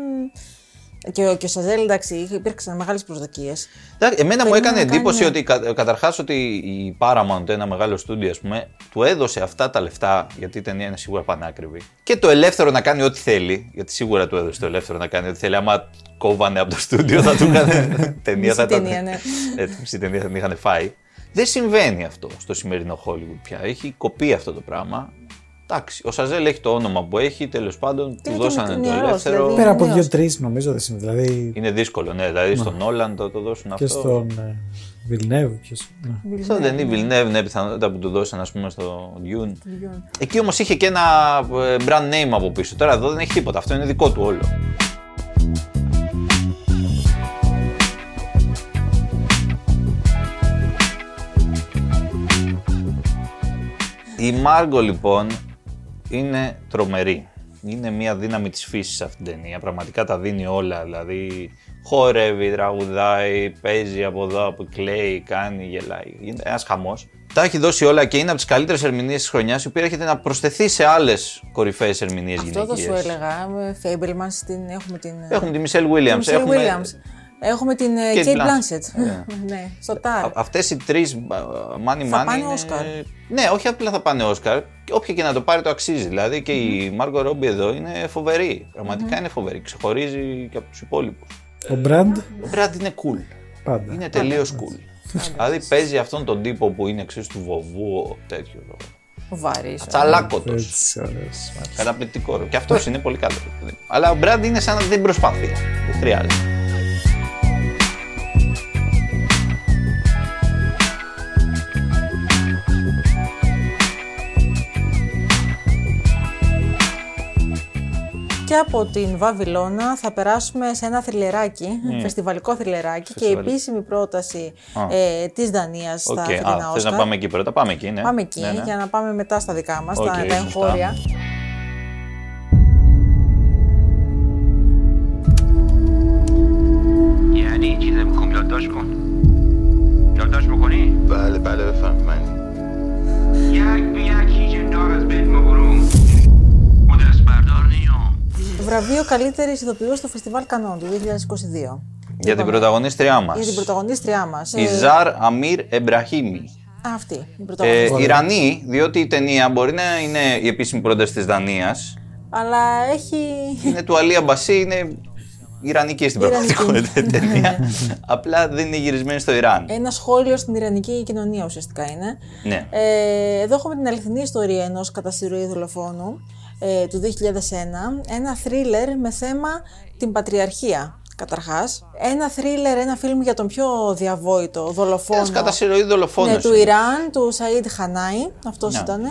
[SPEAKER 2] Και ο, και ο Σαζέλ, εντάξει, υπήρξαν μεγάλες προσδοκίες.
[SPEAKER 1] Εντάξει, Εμένα μου
[SPEAKER 2] Περίμενα
[SPEAKER 1] έκανε
[SPEAKER 2] να κάνει,
[SPEAKER 1] εντύπωση
[SPEAKER 2] ναι.
[SPEAKER 1] ότι κα, καταρχάς ότι η Paramount, ένα μεγάλο στούντιο, ας πούμε, του έδωσε αυτά τα λεφτά, γιατί η ταινία είναι σίγουρα πανάκριβη, και το ελεύθερο να κάνει ό,τι θέλει, γιατί σίγουρα του έδωσε το ελεύθερο να κάνει ό,τι θέλει. Άμα κόβανε από το στούντιο θα του έκανε ταινία. θα
[SPEAKER 2] Μισή
[SPEAKER 1] ήταν-
[SPEAKER 2] ταινία, ναι.
[SPEAKER 1] Έτσι, μισή ταινία θα την είχαν φάει. Δεν συμβαίνει αυτό στο σημερινό Hollywood πια. Έχει κοπεί αυτό το πράγμα. Εντάξει, ο Σαζέλ έχει το όνομα που έχει, τέλος πάντων, του
[SPEAKER 2] είναι και
[SPEAKER 1] δώσανε το
[SPEAKER 2] νεαρός,
[SPEAKER 1] ελεύθερο.
[SPEAKER 2] δηλαδή.
[SPEAKER 3] Πέρα από
[SPEAKER 2] νέος.
[SPEAKER 3] δύο-τρεις νομίζω δεν συμβαίνει. Δηλαδή
[SPEAKER 1] Είναι δύσκολο, ναι. Δηλαδή στον Νόλαν το, το δώσουν
[SPEAKER 3] και
[SPEAKER 1] αυτό.
[SPEAKER 3] στον ε, Βιλνεύ. ποιος- ναι.
[SPEAKER 1] Στον Denis Villeneuve, ναι, πιθανότητα που του δώσαν, ας πούμε, στο Dune. Εκεί όμως είχε και ένα ε, brand name από πίσω. Τώρα εδώ δεν έχει τίποτα. Αυτό είναι δικό του όλο. Η Μάργκο λοιπόν είναι τρομερή. Είναι μια δύναμη της φύσης σε αυτήν την ταινία. Πραγματικά τα δίνει όλα. Δηλαδή χορεύει, τραγουδάει, παίζει από εδώ, από κλαίει, κάνει, γελάει. Είναι ένας χαμός. Τα έχει δώσει όλα και είναι από τις καλύτερες ερμηνείες της χρονιάς η οποία έρχεται να προσθεθεί σε άλλες κορυφαίες ερμηνείες
[SPEAKER 2] Αυτό θα
[SPEAKER 1] γυναικείες.
[SPEAKER 2] σου έλεγα. Φέιμπελμαν, την έχουμε την. ε,
[SPEAKER 1] Έχουμε τη Μισελ Williams.
[SPEAKER 2] Michelle
[SPEAKER 1] έχουμε...
[SPEAKER 2] Williams. Έχουμε την ε,
[SPEAKER 1] Kate
[SPEAKER 2] Kate
[SPEAKER 1] Blanchett.
[SPEAKER 2] Blanchett.
[SPEAKER 1] Ναι.
[SPEAKER 2] ναι, στο Τάρ.
[SPEAKER 1] Α- Αυτές οι τρεις μάνι
[SPEAKER 2] Θα
[SPEAKER 1] μάνι
[SPEAKER 2] πάνε
[SPEAKER 1] είναι...
[SPEAKER 2] Όσκαρ.
[SPEAKER 1] Ναι, όχι απλά θα πάνε Όσκαρ. Και Όποια και να το πάρει το αξίζει. Δηλαδή και η Μάργκο Ρόμπι εδώ είναι φοβερή. Πραγματικά είναι φοβερή. Ξεχωρίζει και από τους υπόλοιπους.
[SPEAKER 3] Ο Μπραντ;
[SPEAKER 1] Ο Μπραντ είναι cool.
[SPEAKER 3] πάντα.
[SPEAKER 1] Είναι τελείως cool. δηλαδή παίζει αυτόν τον τύπο που είναι εξή του βοβού, ο τέτοιο.
[SPEAKER 2] Βαρύ.
[SPEAKER 1] Τσαλάκωτο.
[SPEAKER 3] Έτσι, ωραίος.
[SPEAKER 1] Καταπληκτικό. Και αυτός είναι πολύ καλό. Αλλά ο Μπραντ είναι σαν να δεν προσπαθεί. Δεν χρειάζεται.
[SPEAKER 2] Και από την Βαβυλώνα θα περάσουμε σε ένα θρυλεράκι, φεστιβαλικό θρυλεράκι και η
[SPEAKER 1] Φεστιβαλ.
[SPEAKER 2] επίσημη πρόταση
[SPEAKER 1] Α.
[SPEAKER 2] ε, της Δανίας στα
[SPEAKER 1] Οκ,
[SPEAKER 2] φετινά
[SPEAKER 1] α, θες
[SPEAKER 2] Όσκαρ.
[SPEAKER 1] να πάμε εκεί πρώτα. Πάμε εκεί, ναι.
[SPEAKER 2] Πάμε εκεί
[SPEAKER 1] Ναι, ναι.
[SPEAKER 2] για να πάμε μετά στα δικά μας,
[SPEAKER 1] Οκ,
[SPEAKER 2] τα, τα
[SPEAKER 1] σωστά.
[SPEAKER 2] εγχώρια.
[SPEAKER 7] یعنی چیز میخوام یادداشت کن یادداشت میکنی؟
[SPEAKER 5] بله بله بفرمایید
[SPEAKER 7] یک به یک هیچ اندار از بین مبرو
[SPEAKER 2] Βραβείο καλύτερης ηθοποιού στο Φεστιβάλ Κανών του 2022.
[SPEAKER 1] Για την πρωταγωνίστριά μας.
[SPEAKER 2] Για την πρωταγωνίστριά μας.
[SPEAKER 1] Η Ζαρ Αμίρ Εμπραχήμι.
[SPEAKER 2] Αυτή η
[SPEAKER 1] Ε,
[SPEAKER 2] πρωταγωνίστρια.
[SPEAKER 1] Ιρανή, διότι η ταινία μπορεί να είναι η επίσημη πρόταση της Δανίας.
[SPEAKER 2] Αλλά έχει.
[SPEAKER 1] Είναι του Αλία Μπασί, είναι Ιρανική στην
[SPEAKER 2] Ιρανική.
[SPEAKER 1] πραγματικότητα η ταινία. Απλά δεν είναι γυρισμένη στο Ιράν.
[SPEAKER 2] Ένα σχόλιο στην Ιρανική κοινωνία ουσιαστικά είναι.
[SPEAKER 1] Ναι.
[SPEAKER 2] Ε, εδώ έχουμε την αληθινή ιστορία ενός κατά συρροή δολοφόνου ε, του 2001. Ένα θρίλερ με θέμα την πατριαρχία. Καταρχάς, ένα θρίλερ, ένα φιλμ για τον πιο διαβόητο δολοφόνο.
[SPEAKER 1] Ένας κατά συρροή δολοφόνος.
[SPEAKER 2] Ναι, του Ιράν, του Σαΐντ Χανάη, αυτός
[SPEAKER 1] Ναι.
[SPEAKER 2] ήταν.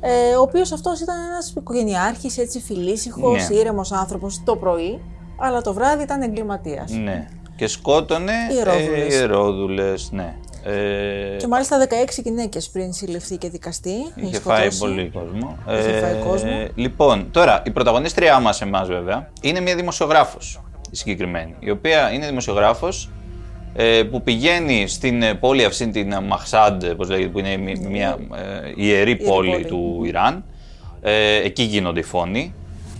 [SPEAKER 2] Ε, ο οποίος αυτός ήταν ένας οικογενειάρχης, έτσι φιλήσυχος,
[SPEAKER 1] Ναι.
[SPEAKER 2] ήρεμος άνθρωπος το πρωί, αλλά το βράδυ ήταν εγκληματίας.
[SPEAKER 1] Ναι. Και σκότωνε
[SPEAKER 2] Ιερόδουλες.
[SPEAKER 1] ε, ιερόδουλες, ναι. Ε,
[SPEAKER 2] Και μάλιστα 16 γυναίκες πριν συλληφθεί και δικαστεί.
[SPEAKER 1] Είχε
[SPEAKER 2] σκοτώσει.
[SPEAKER 1] φάει πολύ κόσμο.
[SPEAKER 2] Είχε φάει κόσμο.
[SPEAKER 1] Λοιπόν, τώρα η πρωταγωνίστριά μας, εμάς βέβαια, είναι μια δημοσιογράφος η συγκεκριμένη. Η οποία είναι δημοσιογράφος ε, που πηγαίνει στην ε, πόλη αυτή, την ε, Μαχσάντ, όπως λέγεται, που είναι μι- μια ε, ιερή πόλη,
[SPEAKER 2] πόλη.
[SPEAKER 1] του Ιράν. Ε, εκεί γίνονται οι φόνοι.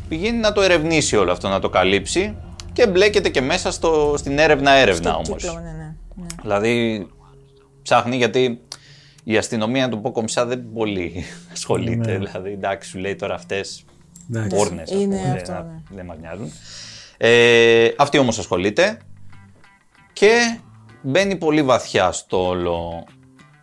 [SPEAKER 1] Πηγαίνει να το ερευνήσει όλο αυτό, να το καλύψει και μπλέκεται και μέσα στο, στην έρευνα-έρευνα
[SPEAKER 2] Στο
[SPEAKER 1] όμως.
[SPEAKER 2] κύκλο, ναι, ναι, ναι.
[SPEAKER 1] Δηλαδή ψάχνει γιατί η αστυνομία του πω κομψά δεν πολύ ασχολείται. Δηλαδή εντάξει σου λέει τώρα αυτές
[SPEAKER 3] Εντάξει.
[SPEAKER 1] πόρνες ας
[SPEAKER 2] Είναι
[SPEAKER 1] πούμε,
[SPEAKER 2] αυτό,
[SPEAKER 1] δεν,
[SPEAKER 2] ναι.
[SPEAKER 1] δεν μας νοιάζουν. Ε, αυτή όμως ασχολείται και μπαίνει πολύ βαθιά στο όλο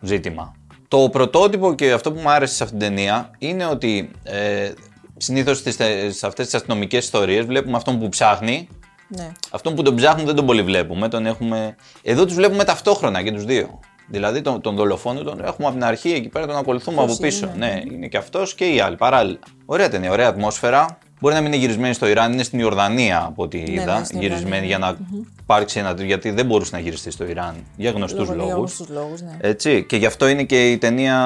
[SPEAKER 1] ζήτημα. Το πρωτότυπο και αυτό που μου άρεσε σε αυτήν την ταινία είναι ότι ε, συνήθως στις, σε αυτές τις αστυνομικές ιστορίες βλέπουμε αυτόν που ψάχνει
[SPEAKER 2] ναι.
[SPEAKER 1] Αυτόν που τον ψάχνουν δεν τον πολύ βλέπουμε. Τον έχουμε... Εδώ τους βλέπουμε ταυτόχρονα και τους δύο. Δηλαδή τον, τον δολοφόνο τον έχουμε από την αρχή εκεί πέρα, τον ακολουθούμε
[SPEAKER 2] Πώς
[SPEAKER 1] από πίσω.
[SPEAKER 2] είναι,
[SPEAKER 1] ναι, είναι και αυτός και οι άλλοι παράλληλα. Ωραία ταινία, ωραία ατμόσφαιρα. Μπορεί να μην είναι γυρισμένη στο Ιράν, είναι στην Ιορδανία από ό,τι είδα.
[SPEAKER 2] ναι, στην
[SPEAKER 1] γυρισμένη
[SPEAKER 2] Ιορδανία,
[SPEAKER 1] για να υπάρξει ένα. Γιατί δεν μπορούσε να γυριστεί στο Ιράν για γνωστούς
[SPEAKER 2] Λόγω- για
[SPEAKER 1] λόγου.
[SPEAKER 2] γνωστούς λόγους, ναι.
[SPEAKER 1] Έτσι. Και γι' αυτό είναι και η ταινία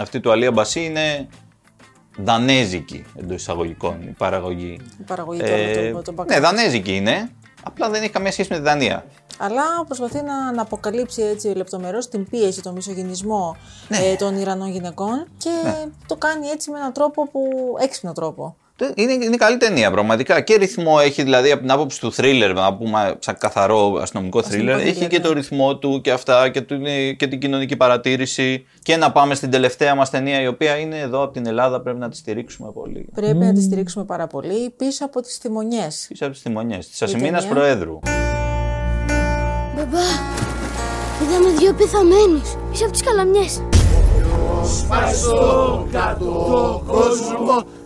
[SPEAKER 1] αυτή του Αλία Μπασί είναι δανέζικη εντός εισαγωγικών η παραγωγή.
[SPEAKER 2] Η παραγωγή του όλου του- του
[SPEAKER 1] ναι,
[SPEAKER 2] background.
[SPEAKER 1] δανέζικη είναι. Απλά δεν έχει καμία σχέση με τη Δανία.
[SPEAKER 2] Αλλά προσπαθεί να, να αποκαλύψει έτσι λεπτομερώς την πίεση, τον μισογενισμό
[SPEAKER 1] Ναι.
[SPEAKER 2] ε, των Ιρανών γυναικών και το κάνει έτσι με έναν τρόπο που. έξυπνο τρόπο.
[SPEAKER 1] Είναι, είναι καλή ταινία πραγματικά. Και ρυθμό έχει, δηλαδή από την άποψη του thriller, να πούμε σαν καθαρό αστυνομικό thriller,
[SPEAKER 2] Αστυνομικό
[SPEAKER 1] έχει
[SPEAKER 2] thriller,
[SPEAKER 1] και
[SPEAKER 2] ναι.
[SPEAKER 1] το ρυθμό του και αυτά και, του, και την κοινωνική παρατήρηση. Και να πάμε στην τελευταία μας ταινία, η οποία είναι εδώ από την Ελλάδα, πρέπει να τη στηρίξουμε πολύ.
[SPEAKER 2] Πρέπει να τη στηρίξουμε πάρα πολύ πίσω από τις θυμονιές.
[SPEAKER 1] Πίσω από τις θυμονιές της Ασημίνας
[SPEAKER 2] ταινία.
[SPEAKER 1] Προέδρου.
[SPEAKER 8] Μπαμπά, είδαμε δύο πεθαμένους πίσω από τις καλαμιές.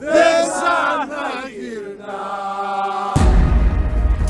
[SPEAKER 9] Το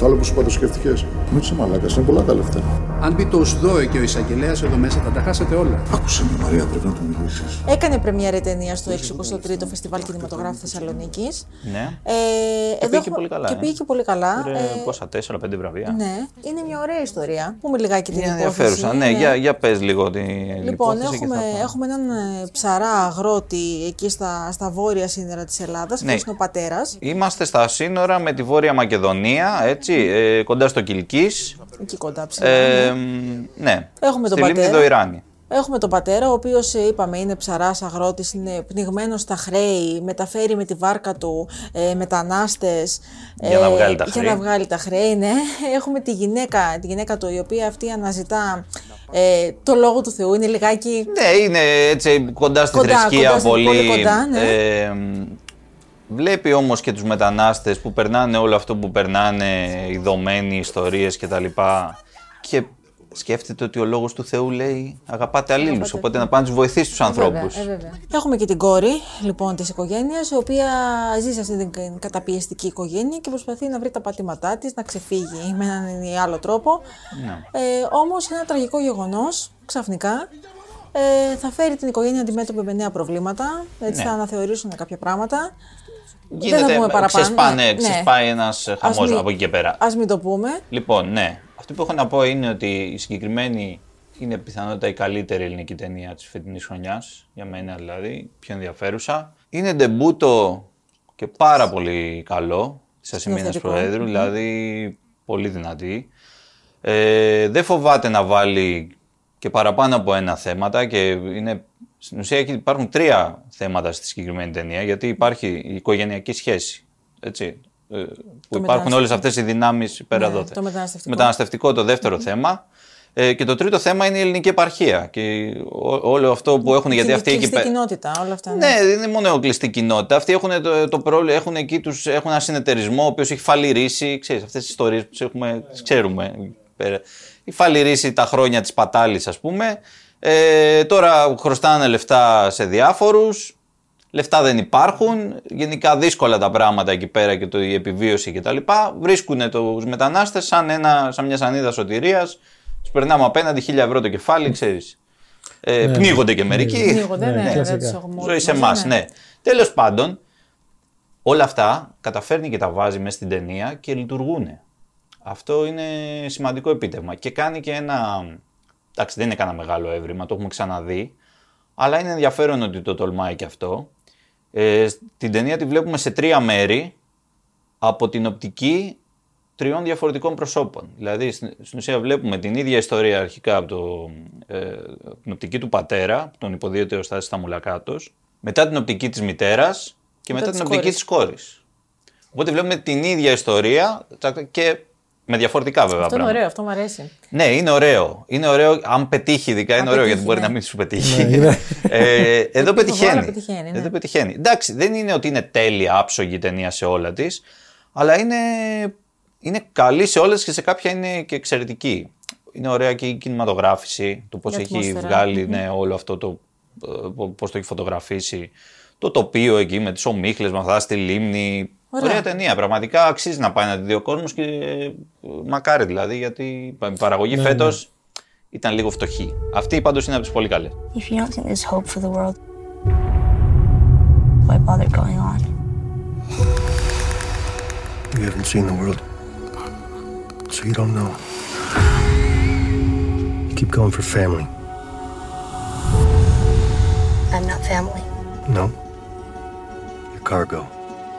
[SPEAKER 9] άλλο που σου είπα το σκέφτηκες. Μην είσαι μαλάκας, είναι πολλά τα λεφτά.
[SPEAKER 10] Αν μπει το ΟΣΔΟΕ και ο εισαγγελέας εδώ μέσα, θα τα χάσετε όλα.
[SPEAKER 9] Άκουσε με, Μαρία, πρέπει να του μιλήσεις.
[SPEAKER 2] Έκανε πρεμιέρα η ταινία στο 63ο Φεστιβάλ Κινηματογράφου Θεσσαλονίκης.
[SPEAKER 1] Ναι.
[SPEAKER 2] Ε,
[SPEAKER 1] Και
[SPEAKER 2] εδώ
[SPEAKER 1] πήγε
[SPEAKER 2] έχουμε-
[SPEAKER 1] πολύ καλά.
[SPEAKER 2] Και
[SPEAKER 1] ε.
[SPEAKER 2] πήγε και πολύ καλά.
[SPEAKER 1] Πήρε
[SPEAKER 2] Ε,
[SPEAKER 1] πόσα, τέσσερα, πέντε βραβεία.
[SPEAKER 2] ναι, είναι μια ωραία ιστορία. Πούμε λιγάκι την
[SPEAKER 1] Είναι
[SPEAKER 2] υπόθεση.
[SPEAKER 1] ενδιαφέρουσα. Ναι, για, για πες λίγο την
[SPEAKER 2] Λοιπόν,
[SPEAKER 1] υπόθεση και
[SPEAKER 2] έχουμε,
[SPEAKER 1] θα πάμε.
[SPEAKER 2] έχουμε έναν ε, ψαρά αγρότη εκεί στα, στα βόρεια σύνορα της Ελλάδας.
[SPEAKER 1] Ναι.
[SPEAKER 2] Ναι. είναι ο πατέρας.
[SPEAKER 1] Είμαστε στα σύνορα με τη Βόρεια Μακεδονία, έτσι, ε, κοντά στο Κιλκής.
[SPEAKER 2] Εκεί κοντά ψηλά.
[SPEAKER 1] Ε,
[SPEAKER 2] ναι.
[SPEAKER 1] ναι.
[SPEAKER 2] Έχουμε τον
[SPEAKER 1] Στη λίμνη
[SPEAKER 2] πατέρα.
[SPEAKER 1] Δοϊράνη.
[SPEAKER 2] Έχουμε τον πατέρα, ο οποίος είπαμε είναι ψαράς αγρότης, είναι πνιγμένος στα χρέη, μεταφέρει με τη βάρκα του ε, μετανάστες.
[SPEAKER 1] Για να βγάλει τα
[SPEAKER 2] Για
[SPEAKER 1] χρέη.
[SPEAKER 2] να βγάλει τα χρέη, ναι. Έχουμε τη γυναίκα, τη γυναίκα του, η οποία αυτή αναζητά ε, το λόγο του Θεού. Είναι λιγάκι.
[SPEAKER 1] Ναι, είναι έτσι κοντά στη
[SPEAKER 2] Κοντά,
[SPEAKER 1] θρησκεία
[SPEAKER 2] κοντά στη-
[SPEAKER 1] πολύ.
[SPEAKER 2] πολύ κοντά, ναι.
[SPEAKER 1] Ε, βλέπει όμως και τους μετανάστες που περνάνε όλο αυτό που περνάνε, ειδωμένοι, ιστορίες κτλ. Και σκέφτεται ότι ο λόγος του Θεού λέει αγαπάτε αλλήλους, οπότε να πάνε να τους βοηθήσει τους ανθρώπους.
[SPEAKER 2] Βέβαια, ε, βέβαια. Έχουμε και την κόρη λοιπόν της οικογένειας, η οποία ζει σε αυτή την καταπιεστική οικογένεια και προσπαθεί να βρει τα πατήματά της, να ξεφύγει με έναν ή άλλο τρόπο.
[SPEAKER 1] Ναι.
[SPEAKER 2] Ε, Όμως ένα τραγικό γεγονός ξαφνικά ε, θα φέρει την οικογένεια αντιμέτωπη με νέα προβλήματα. Έτσι
[SPEAKER 1] Ναι.
[SPEAKER 2] θα αναθεωρήσουν κάποια πράγματα.
[SPEAKER 1] Γίνεται,
[SPEAKER 2] θα πούμε παραπάνω.
[SPEAKER 1] ξεσπάνε,
[SPEAKER 2] Ναι, ναι.
[SPEAKER 1] ξεσπάει ένας
[SPEAKER 2] Ας
[SPEAKER 1] χαμός
[SPEAKER 2] μην-
[SPEAKER 1] από εκεί και πέρα.
[SPEAKER 2] Α μην το πούμε.
[SPEAKER 1] Λοιπόν, ναι. Αυτό που έχω να πω είναι ότι η συγκεκριμένη είναι πιθανότητα η καλύτερη ελληνική ταινία της φετινής χρονιάς, για μένα δηλαδή, πιο ενδιαφέρουσα. Είναι ντεμπούτο και πάρα πολύ καλό της Ασημίνας
[SPEAKER 2] Σκηνοθετικό.
[SPEAKER 1] Προέδρου, δηλαδή πολύ δυνατή. Ε, δεν φοβάται να βάλει και παραπάνω από ένα θέματα και είναι, στην ουσία έχει- υπάρχουν τρία θέματα στη συγκεκριμένη ταινία γιατί υπάρχει η οικογενειακή σχέση, έτσι, ε, που υπάρχουν
[SPEAKER 2] μεταναστευτικό.
[SPEAKER 1] όλες αυτές οι δυνάμεις πέρα
[SPEAKER 2] Ναι,
[SPEAKER 1] εδώ.
[SPEAKER 2] το μεταναστευτικό.
[SPEAKER 1] Μεταναστευτικό το δεύτερο θέμα. Ε, και το τρίτο θέμα είναι η ελληνική επαρχία. Και ό- όλο αυτό που έχουν, γιατί
[SPEAKER 2] Την
[SPEAKER 1] αυτοί εκεί
[SPEAKER 2] κλειστή
[SPEAKER 1] πέρα.
[SPEAKER 2] κοινότητα, όλα αυτά.
[SPEAKER 1] Ναι, δεν είναι μόνο κλειστή κοινότητα. Αυτοί έχουν, το, το πρόβλημα, έχουν εκεί τους, έχουν ένα συνεταιρισμό ο οποίος έχει φαλυρίσει. Ξέρεις, αυτές τις ιστορίες που τις έχουμε, τις ξέρουμε. πέρα. Έχει φαλυρίσει τα χρόνια της πατάλης, ας πούμε. Ε, τώρα χρωστάνε λεφτά σε διάφορους. Λεφτά δεν υπάρχουν. Γενικά δύσκολα τα πράγματα εκεί πέρα και το, η επιβίωση κτλ. Βρίσκουν τους μετανάστες σαν, ένα, σαν μια σανίδα σωτηρίας. Τους περνάμε απέναντι χίλια ευρώ το κεφάλι, ξέρεις. Ε, πνίγονται και μερικοί.
[SPEAKER 2] Πνίγονται, ναι,
[SPEAKER 3] Ναι,
[SPEAKER 2] δεν
[SPEAKER 3] κλασικά.
[SPEAKER 2] τους έχουμε
[SPEAKER 1] Ζωή
[SPEAKER 2] όλους
[SPEAKER 1] σε
[SPEAKER 2] μαζί,
[SPEAKER 1] εμάς, ναι. Τέλος πάντων, όλα αυτά καταφέρνει και τα βάζει μέσα στην ταινία και λειτουργούν. Αυτό είναι σημαντικό επίτευγμα. Και κάνει και ένα εντάξει, δεν είναι κανένα μεγάλο έβριμα, το έχουμε ξαναδεί. Αλλά είναι ενδιαφέρον ότι το τολμάει και αυτό. Ε, την ταινία τη βλέπουμε σε τρία μέρη από την οπτική τριών διαφορετικών προσώπων. Δηλαδή, στην στην ουσία βλέπουμε την ίδια ιστορία αρχικά από, το, ε, από την οπτική του πατέρα, τον υποδίωται ο Στάσης Σταμουλακάτος, μετά την οπτική της μητέρας και μετά,
[SPEAKER 2] της
[SPEAKER 1] την οπτική
[SPEAKER 2] κόρης.
[SPEAKER 1] της κόρης. Οπότε βλέπουμε την ίδια ιστορία τσακ, και με διαφορετικά βέβαια
[SPEAKER 2] Αυτό είναι
[SPEAKER 1] πράγματα.
[SPEAKER 2] ωραίο, αυτό μου αρέσει.
[SPEAKER 1] Ναι, είναι ωραίο. Είναι ωραίο, αν πετύχει ειδικά, είναι
[SPEAKER 2] Αν
[SPEAKER 1] ωραίο
[SPEAKER 2] πετύχει,
[SPEAKER 1] γιατί μπορεί
[SPEAKER 2] ναι.
[SPEAKER 1] να μην σου πετύχει.
[SPEAKER 3] Ναι, είναι.
[SPEAKER 1] ε, εδώ
[SPEAKER 2] Πετύχει
[SPEAKER 1] πετυχαίνει.
[SPEAKER 2] χώρα, πετυχαίνει, ναι.
[SPEAKER 1] Εδώ πετυχαίνει. Εντάξει, δεν είναι ότι είναι τέλεια, άψογη η ταινία σε όλα της, αλλά είναι, είναι καλή σε όλες και σε κάποια είναι και εξαιρετική. Είναι ωραία και η κινηματογράφηση, το πώς
[SPEAKER 2] Η
[SPEAKER 1] έχει
[SPEAKER 2] ατμόσφαιρα.
[SPEAKER 1] βγάλει ναι, όλο αυτό το. πώς το έχει φωτογραφίσει. Το τοπίο εκεί με τις ομίχλες, με αυτά στη λίμνη.
[SPEAKER 2] Ωραία.
[SPEAKER 1] Ωραία ταινία. Πραγματικά αξίζει να πάει να τη δει ο κόσμο και ε, μακάρι δηλαδή, γιατί η παραγωγή
[SPEAKER 3] Ναι,
[SPEAKER 1] φέτος
[SPEAKER 3] ναι.
[SPEAKER 1] ήταν λίγο φτωχή. Αυτή πάντως είναι από τις πολύ καλές.
[SPEAKER 4] If you don't think there's hope for the world, why bother going on?
[SPEAKER 5] You haven't seen the world, so you don't know. You keep going for family.
[SPEAKER 8] I'm not family.
[SPEAKER 5] No. You're cargo.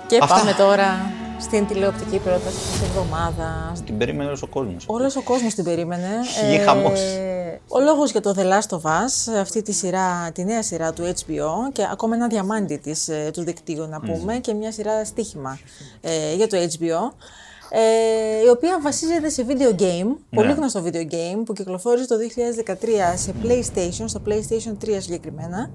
[SPEAKER 2] Και
[SPEAKER 1] Αυτά.
[SPEAKER 2] πάμε τώρα στην τηλεοπτική πρόταση της εβδομάδας.
[SPEAKER 1] Την περίμενε όλος ο κόσμος.
[SPEAKER 2] Όλος ο κόσμος την περίμενε. Ε,
[SPEAKER 1] Χι χαμός.
[SPEAKER 2] ο λόγος για το The Last of Us, αυτή τη σειρά, τη νέα σειρά του HBO και ακόμα ένα διαμάντι της, ε, του δικτύου να πούμε και μια σειρά στοίχημα ε, για το HBO. Ε, η οποία βασίζεται σε video game, πολύ γνωστό video game που κυκλοφόρησε το 2013 σε PlayStation, στο PlayStation 3 συγκεκριμένα.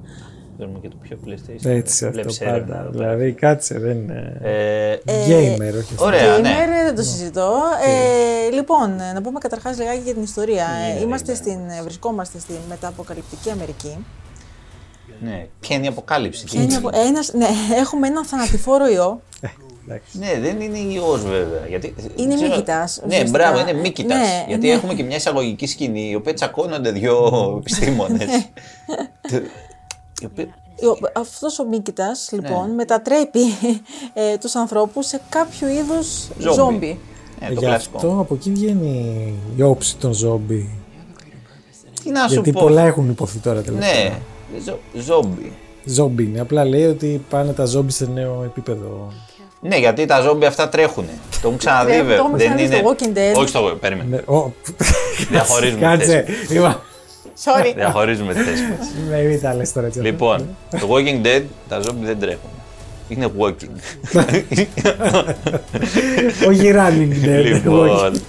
[SPEAKER 1] Παίρνουμε και το πιο PlayStation.
[SPEAKER 3] Έτσι αυτό
[SPEAKER 1] Βλέπεις
[SPEAKER 3] πάντα.
[SPEAKER 1] έρευνα εδώ πέρα.
[SPEAKER 3] Δηλαδή κάτσε, δεν είναι.
[SPEAKER 1] Ε,
[SPEAKER 3] Gamer, όχι αυτό.
[SPEAKER 1] Ωραία,
[SPEAKER 2] Gamer,
[SPEAKER 1] ναι.
[SPEAKER 2] δεν το συζητώ. Ε, λοιπόν, να πούμε καταρχάς λιγάκι για την ιστορία. Ε, είμαστε στην, βρισκόμαστε στην μεταποκαλυπτική Αμερική.
[SPEAKER 1] ναι. Ποια είναι η αποκάλυψη.
[SPEAKER 2] Και είναι από- ένας, ναι, έχουμε έναν θανατηφόρο ιό.
[SPEAKER 3] Εντάξει.
[SPEAKER 1] Ναι, δεν είναι ιός βέβαια. Γιατί,
[SPEAKER 2] Είναι
[SPEAKER 1] δεν ξέρω-
[SPEAKER 2] μύκητας,
[SPEAKER 1] Ναι,
[SPEAKER 2] ουσιαστικά.
[SPEAKER 1] μπράβο, είναι μύκητας.
[SPEAKER 2] Ναι,
[SPEAKER 1] γιατί
[SPEAKER 2] ναι.
[SPEAKER 1] έχουμε και μια εισαγωγική σκηνή, οι οποίοι τσακώνονται δύο επιστήμονες.
[SPEAKER 2] Ο- Αυτός ο μύκητας, λοιπόν, μετατρέπει ε, τους ανθρώπους σε κάποιο είδους
[SPEAKER 1] Ζόμπι.
[SPEAKER 2] ζόμπι.
[SPEAKER 1] Ε, το
[SPEAKER 3] Γι'
[SPEAKER 1] κλασικό.
[SPEAKER 3] αυτό από εκεί βγαίνει η όψη των ζόμπι.
[SPEAKER 1] Τι να σου
[SPEAKER 3] Γιατί
[SPEAKER 1] πω.
[SPEAKER 3] πολλά έχουν υποθεί τώρα τελευταία.
[SPEAKER 1] Ναι, ζο, ζόμπι.
[SPEAKER 3] Ζόμπι είναι. Απλά λέει ότι πάνε τα ζόμπι σε νέο επίπεδο.
[SPEAKER 1] Ναι, γιατί τα ζόμπι αυτά τρέχουν. Το έχουν ξαναδεί
[SPEAKER 2] Τρέχουν,
[SPEAKER 1] βέβαια.
[SPEAKER 2] το έχουμε ξαναδεί στο Walking Dead.
[SPEAKER 1] Όχι στο Περίμενε.
[SPEAKER 3] Ναι, ο-
[SPEAKER 1] Διαχωρίζουμε
[SPEAKER 3] Κάτσε.
[SPEAKER 1] Θέσεις.
[SPEAKER 3] Λοιπόν,
[SPEAKER 2] Sorry.
[SPEAKER 1] Διαχωρίζουμε τι θέσει μας.
[SPEAKER 3] με μην τα λες τώρα έτσι.
[SPEAKER 1] Λοιπόν, το Walking Dead τα ζόμπι δεν τρέχουν. Είναι walking.
[SPEAKER 3] Όχι running dead.
[SPEAKER 1] λοιπόν,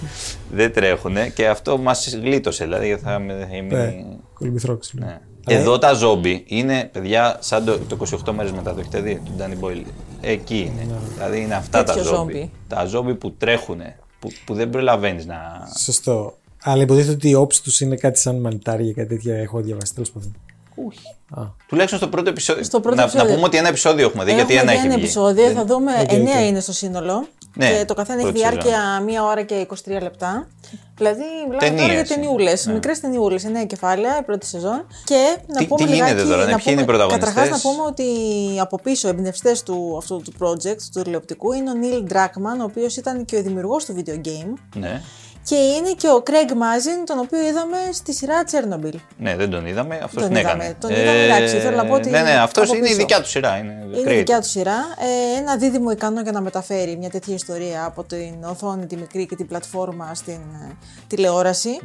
[SPEAKER 1] δεν τρέχουν και αυτό μας γλίτωσε. Δηλαδή θα με- θα
[SPEAKER 3] Ναι,
[SPEAKER 1] μείνει.
[SPEAKER 3] κολυμπηθρόξυλο.
[SPEAKER 1] Ναι. Εδώ τα ζόμπι είναι, παιδιά, σαν το, το 28 μέρες μετά, το έχετε δει, του Danny Boyle. Εκεί είναι. Δηλαδή είναι αυτά τα
[SPEAKER 2] Τέτοιο
[SPEAKER 1] ζόμπι.
[SPEAKER 2] ζόμπι.
[SPEAKER 1] Τα ζόμπι που τρέχουν, που, που δεν προλαβαίνεις να.
[SPEAKER 3] Σωστό. Αλλά υποτίθεται ότι η όψη τους είναι κάτι σαν μανιτάρια, κάτι τέτοια. Έχω διαβάσει τέλος πάντων.
[SPEAKER 1] Τουλάχιστον στο πρώτο επεισόδιο.
[SPEAKER 2] Στο πρώτο
[SPEAKER 1] να,
[SPEAKER 2] επεισόδιο.
[SPEAKER 1] να πούμε ότι ένα επεισόδιο έχουμε δει, γιατί
[SPEAKER 2] Έχουμε
[SPEAKER 1] ένα
[SPEAKER 2] δει
[SPEAKER 1] έχει
[SPEAKER 2] ένα
[SPEAKER 1] βγει.
[SPEAKER 2] επεισόδιο, θα δούμε.
[SPEAKER 3] Οκ,
[SPEAKER 2] εννέα
[SPEAKER 3] οκ.
[SPEAKER 2] είναι στο σύνολο.
[SPEAKER 1] Ναι,
[SPEAKER 2] και το καθένα έχει
[SPEAKER 1] πρώτη σεζόν.
[SPEAKER 2] διάρκεια μία ώρα και 23 λεπτά. Δηλαδή, μιλάμε τώρα
[SPEAKER 1] Ταινίες
[SPEAKER 2] για
[SPEAKER 1] είναι.
[SPEAKER 2] ταινιούλες.
[SPEAKER 1] Ναι.
[SPEAKER 2] Μικρές ταινιούλες, εννέα κεφάλαια, η πρώτη σεζόν. Και να
[SPEAKER 1] Τι-
[SPEAKER 2] πούμε
[SPEAKER 1] τι γίνεται
[SPEAKER 2] λιγάκι,
[SPEAKER 1] τώρα, ναι,
[SPEAKER 2] να
[SPEAKER 1] ποιοι είναι οι
[SPEAKER 2] πούμε-
[SPEAKER 1] πρωταγωνιστές;
[SPEAKER 2] Καταρχάς να πούμε ότι από πίσω εμπνευστές του αυτού του project, του τηλεοπτικού, είναι ο Neil Druckmann, ο οποίος ήταν και ο δημιουργός του video game.
[SPEAKER 1] Ναι.
[SPEAKER 2] Και είναι και ο Craig Mazin, τον οποίο είδαμε στη σειρά Chernobyl.
[SPEAKER 1] ναι, δεν τον είδαμε. Αυτός
[SPEAKER 2] Τον
[SPEAKER 1] την
[SPEAKER 2] είδαμε.
[SPEAKER 1] έκανε.
[SPEAKER 2] Τον είδαμε, εντάξει, θέλω να πω ότι
[SPEAKER 1] Ναι, ναι, αυτός
[SPEAKER 2] από
[SPEAKER 1] είναι η
[SPEAKER 2] πίσω.
[SPEAKER 1] δικιά του σειρά. Είναι,
[SPEAKER 2] Είναι η
[SPEAKER 1] creative.
[SPEAKER 2] δικιά του σειρά. Ε, ένα δίδυμο ικανό για να μεταφέρει μια τέτοια ιστορία από την οθόνη τη μικρή και την πλατφόρμα στην ε, τηλεόραση.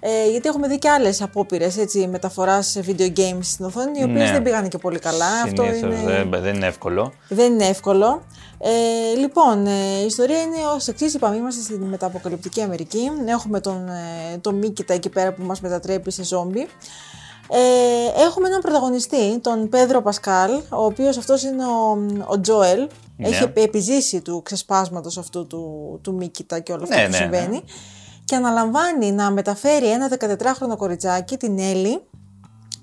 [SPEAKER 2] Ε, γιατί έχουμε δει και άλλες απόπειρες μεταφοράς video games στην οθόνη, οι οποίες
[SPEAKER 1] Ναι.
[SPEAKER 2] δεν πήγαν και πολύ καλά. Αυτό
[SPEAKER 1] Συνήθως
[SPEAKER 2] είναι...
[SPEAKER 1] δεν, δεν είναι εύκολο.
[SPEAKER 2] Δεν είναι εύκολο. Ε, λοιπόν, ε, η ιστορία είναι ως εξής. Είπαμε, είμαστε στην μεταποκαλυπτική Αμερική. Έχουμε τον, ε, τον Μίκητα εκεί πέρα που μας μετατρέπει σε ζόμπι. Ε, έχουμε έναν πρωταγωνιστή, τον Πέδρο Πασκάλ, ο οποίος αυτός είναι ο, ο Τζόελ.
[SPEAKER 1] Ναι.
[SPEAKER 2] Έχει επι- επιζήσει του ξεσπάσματος αυτού του, του Μίκητα και όλο αυτό
[SPEAKER 1] Ναι,
[SPEAKER 2] που
[SPEAKER 1] ναι,
[SPEAKER 2] συμβαίνει.
[SPEAKER 1] ναι.
[SPEAKER 2] Και αναλαμβάνει να μεταφέρει ένα 14χρονο κοριτσάκι, την Ellie,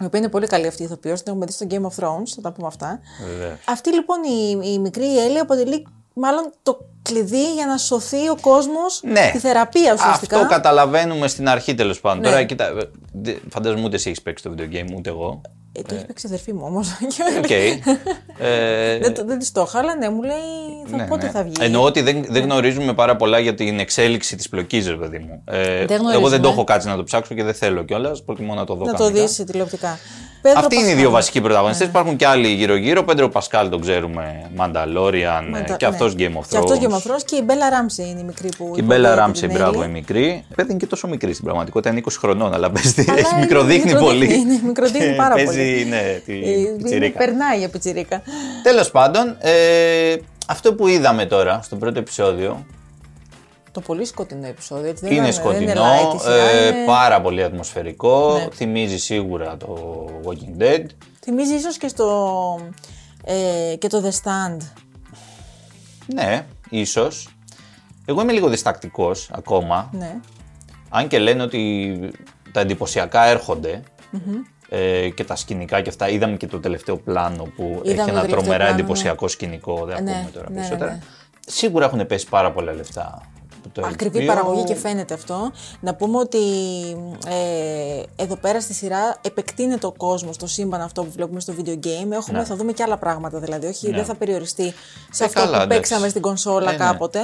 [SPEAKER 2] η οποία είναι πολύ καλή αυτή η ηθοποιός, την έχουμε δει στο Game of Thrones, θα τα πούμε αυτά.
[SPEAKER 1] Βεβαίως.
[SPEAKER 2] Αυτή λοιπόν η, η μικρή Ellie αποτελεί μάλλον το κλειδί για να σωθεί ο κόσμος
[SPEAKER 1] Ναι.
[SPEAKER 2] τη θεραπεία ουσιαστικά.
[SPEAKER 1] Αυτό καταλαβαίνουμε στην αρχή τέλος πάντων.
[SPEAKER 2] Ναι.
[SPEAKER 1] Τώρα, κοίτα, δε- φαντάζομαι ούτε εσύ έχεις παίξει το video game, ούτε εγώ.
[SPEAKER 2] Ε, το έχει παίξει η αδερφή μου όμως.
[SPEAKER 1] Οκ. Ε,
[SPEAKER 2] δεν, το- δεν της το είχα, αλλά ναι, μου λέει θα,
[SPEAKER 1] ναι,
[SPEAKER 2] πότε
[SPEAKER 1] ναι.
[SPEAKER 2] θα βγει.
[SPEAKER 1] Εννοώ ότι δεν, δεν γνωρίζουμε πάρα πολλά για την εξέλιξη της πλοκής, ρε παιδί μου. Ε, εγώ δεν
[SPEAKER 2] γνωρίζουμε.
[SPEAKER 1] το έχω κάτσει να το ψάξω και δεν θέλω κιόλας. Προτιμώ να το δω
[SPEAKER 2] να το
[SPEAKER 1] κανονικά.
[SPEAKER 2] δεις τηλεοπτικά. Πέτρο
[SPEAKER 1] Αυτοί είναι οι
[SPEAKER 2] Πασχάλη.
[SPEAKER 1] δύο βασικοί πρωταγωνιστές. Υπάρχουν και άλλοι γύρω-γύρω. Πέντρο Πασκάλ τον ξέρουμε. Mandalorian.
[SPEAKER 2] Μετα-
[SPEAKER 1] και αυτός
[SPEAKER 2] ναι.
[SPEAKER 1] Game of Thrones.
[SPEAKER 2] Και αυτός Game of Thrones και η Μπέλα Ράμψε είναι η μικρή που.
[SPEAKER 1] Και η Μπέλα
[SPEAKER 2] υποδίεται
[SPEAKER 1] Ράμψε,
[SPEAKER 2] την
[SPEAKER 1] μπράβο,
[SPEAKER 2] Έλλη.
[SPEAKER 1] η μικρή. Παιδί είναι και τόσο μικρή στην πραγματικότητα, είναι 20 χρονών, αλλά παίζει.
[SPEAKER 2] Αλλά είναι-
[SPEAKER 1] μικροδείχνει
[SPEAKER 2] μικροδείχνει,
[SPEAKER 1] πολύ.
[SPEAKER 2] είναι, μικροδείχνει
[SPEAKER 1] Και
[SPEAKER 2] πάρα
[SPEAKER 1] παίζει,
[SPEAKER 2] πολύ.
[SPEAKER 1] ναι, τη
[SPEAKER 2] Ε, είναι-
[SPEAKER 1] πιτσιρίκα.
[SPEAKER 2] Περνάει για πιτσιρίκα.
[SPEAKER 1] Τέλος πάντων, ε, αυτό που είδαμε τώρα στο πρώτο επεισόδιο
[SPEAKER 2] Το πολύ σκοτεινό επεισόδιο. Έτσι, δεν
[SPEAKER 1] είναι
[SPEAKER 2] είναι-
[SPEAKER 1] σκοτεινό,
[SPEAKER 2] Δεν είναι light, η σειρά
[SPEAKER 1] ε,
[SPEAKER 2] είναι-
[SPEAKER 1] πάρα πολύ ατμοσφαιρικό.
[SPEAKER 2] Ναι.
[SPEAKER 1] Θυμίζει σίγουρα το Walking Dead.
[SPEAKER 2] Θυμίζει ίσως και στο. Ε, και το The Stand.
[SPEAKER 1] Ναι, ίσως. Εγώ είμαι λίγο διστακτικός ακόμα.
[SPEAKER 2] Ναι.
[SPEAKER 1] Αν και λένε ότι τα εντυπωσιακά έρχονται, ε, και τα σκηνικά και αυτά. Είδαμε και το τελευταίο πλάνο που
[SPEAKER 2] Είδαμε
[SPEAKER 1] έχει
[SPEAKER 2] το
[SPEAKER 1] ένα
[SPEAKER 2] τελευταίο
[SPEAKER 1] τρομερά
[SPEAKER 2] πλάνο,
[SPEAKER 1] εντυπωσιακό σκηνικό. Δεν
[SPEAKER 2] Ναι,
[SPEAKER 1] ακούμε τώρα
[SPEAKER 2] ναι,
[SPEAKER 1] περισσότερα.
[SPEAKER 2] ναι, ναι.
[SPEAKER 1] Σίγουρα έχουν πέσει πάρα πολλά λεφτά. από το
[SPEAKER 2] Ακριβή
[SPEAKER 1] HBO.
[SPEAKER 2] παραγωγή και φαίνεται αυτό. Να πούμε ότι ε, εδώ πέρα στη σειρά επεκτείνεται ο κόσμος, το σύμπαν αυτό που βλέπουμε στο video game. Έχουμε,
[SPEAKER 1] Ναι.
[SPEAKER 2] Θα δούμε και άλλα πράγματα δηλαδή. Όχι,
[SPEAKER 1] Ναι.
[SPEAKER 2] δεν θα περιοριστεί σε
[SPEAKER 1] Ε,
[SPEAKER 2] αυτό
[SPEAKER 1] καλά,
[SPEAKER 2] που
[SPEAKER 1] εντάξει.
[SPEAKER 2] παίξαμε στην κονσόλα
[SPEAKER 1] Ε, ναι.
[SPEAKER 2] κάποτε.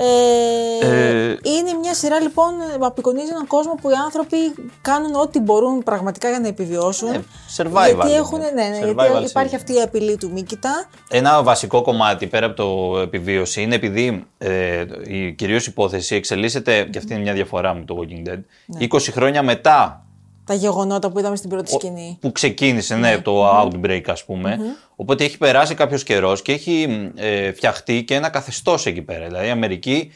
[SPEAKER 2] Ε,
[SPEAKER 1] Ε,
[SPEAKER 2] είναι μια σειρά λοιπόν που απεικονίζει έναν κόσμο που οι άνθρωποι κάνουν ό,τι μπορούν πραγματικά για να επιβιώσουν.
[SPEAKER 1] Ναι, survival
[SPEAKER 2] γιατί
[SPEAKER 1] είναι.
[SPEAKER 2] έχουν, ναι, ναι,
[SPEAKER 1] Survival
[SPEAKER 2] γιατί υπάρχει
[SPEAKER 1] season.
[SPEAKER 2] αυτή η απειλή του Μίκητα.
[SPEAKER 1] Ένα βασικό κομμάτι πέρα από το επιβίωση είναι επειδή ε, η κυρίως υπόθεση εξελίσσεται, και αυτή είναι μια διαφορά με το Walking Dead,
[SPEAKER 2] Ναι.
[SPEAKER 1] 20 χρόνια μετά
[SPEAKER 2] Τα γεγονότα που είδαμε στην πρώτη σκηνή.
[SPEAKER 1] που ξεκίνησε ναι, το outbreak ας πούμε. Οπότε έχει περάσει κάποιος καιρός και έχει ε, φτιαχτεί και ένα καθεστώς εκεί πέρα. Δηλαδή η Αμερική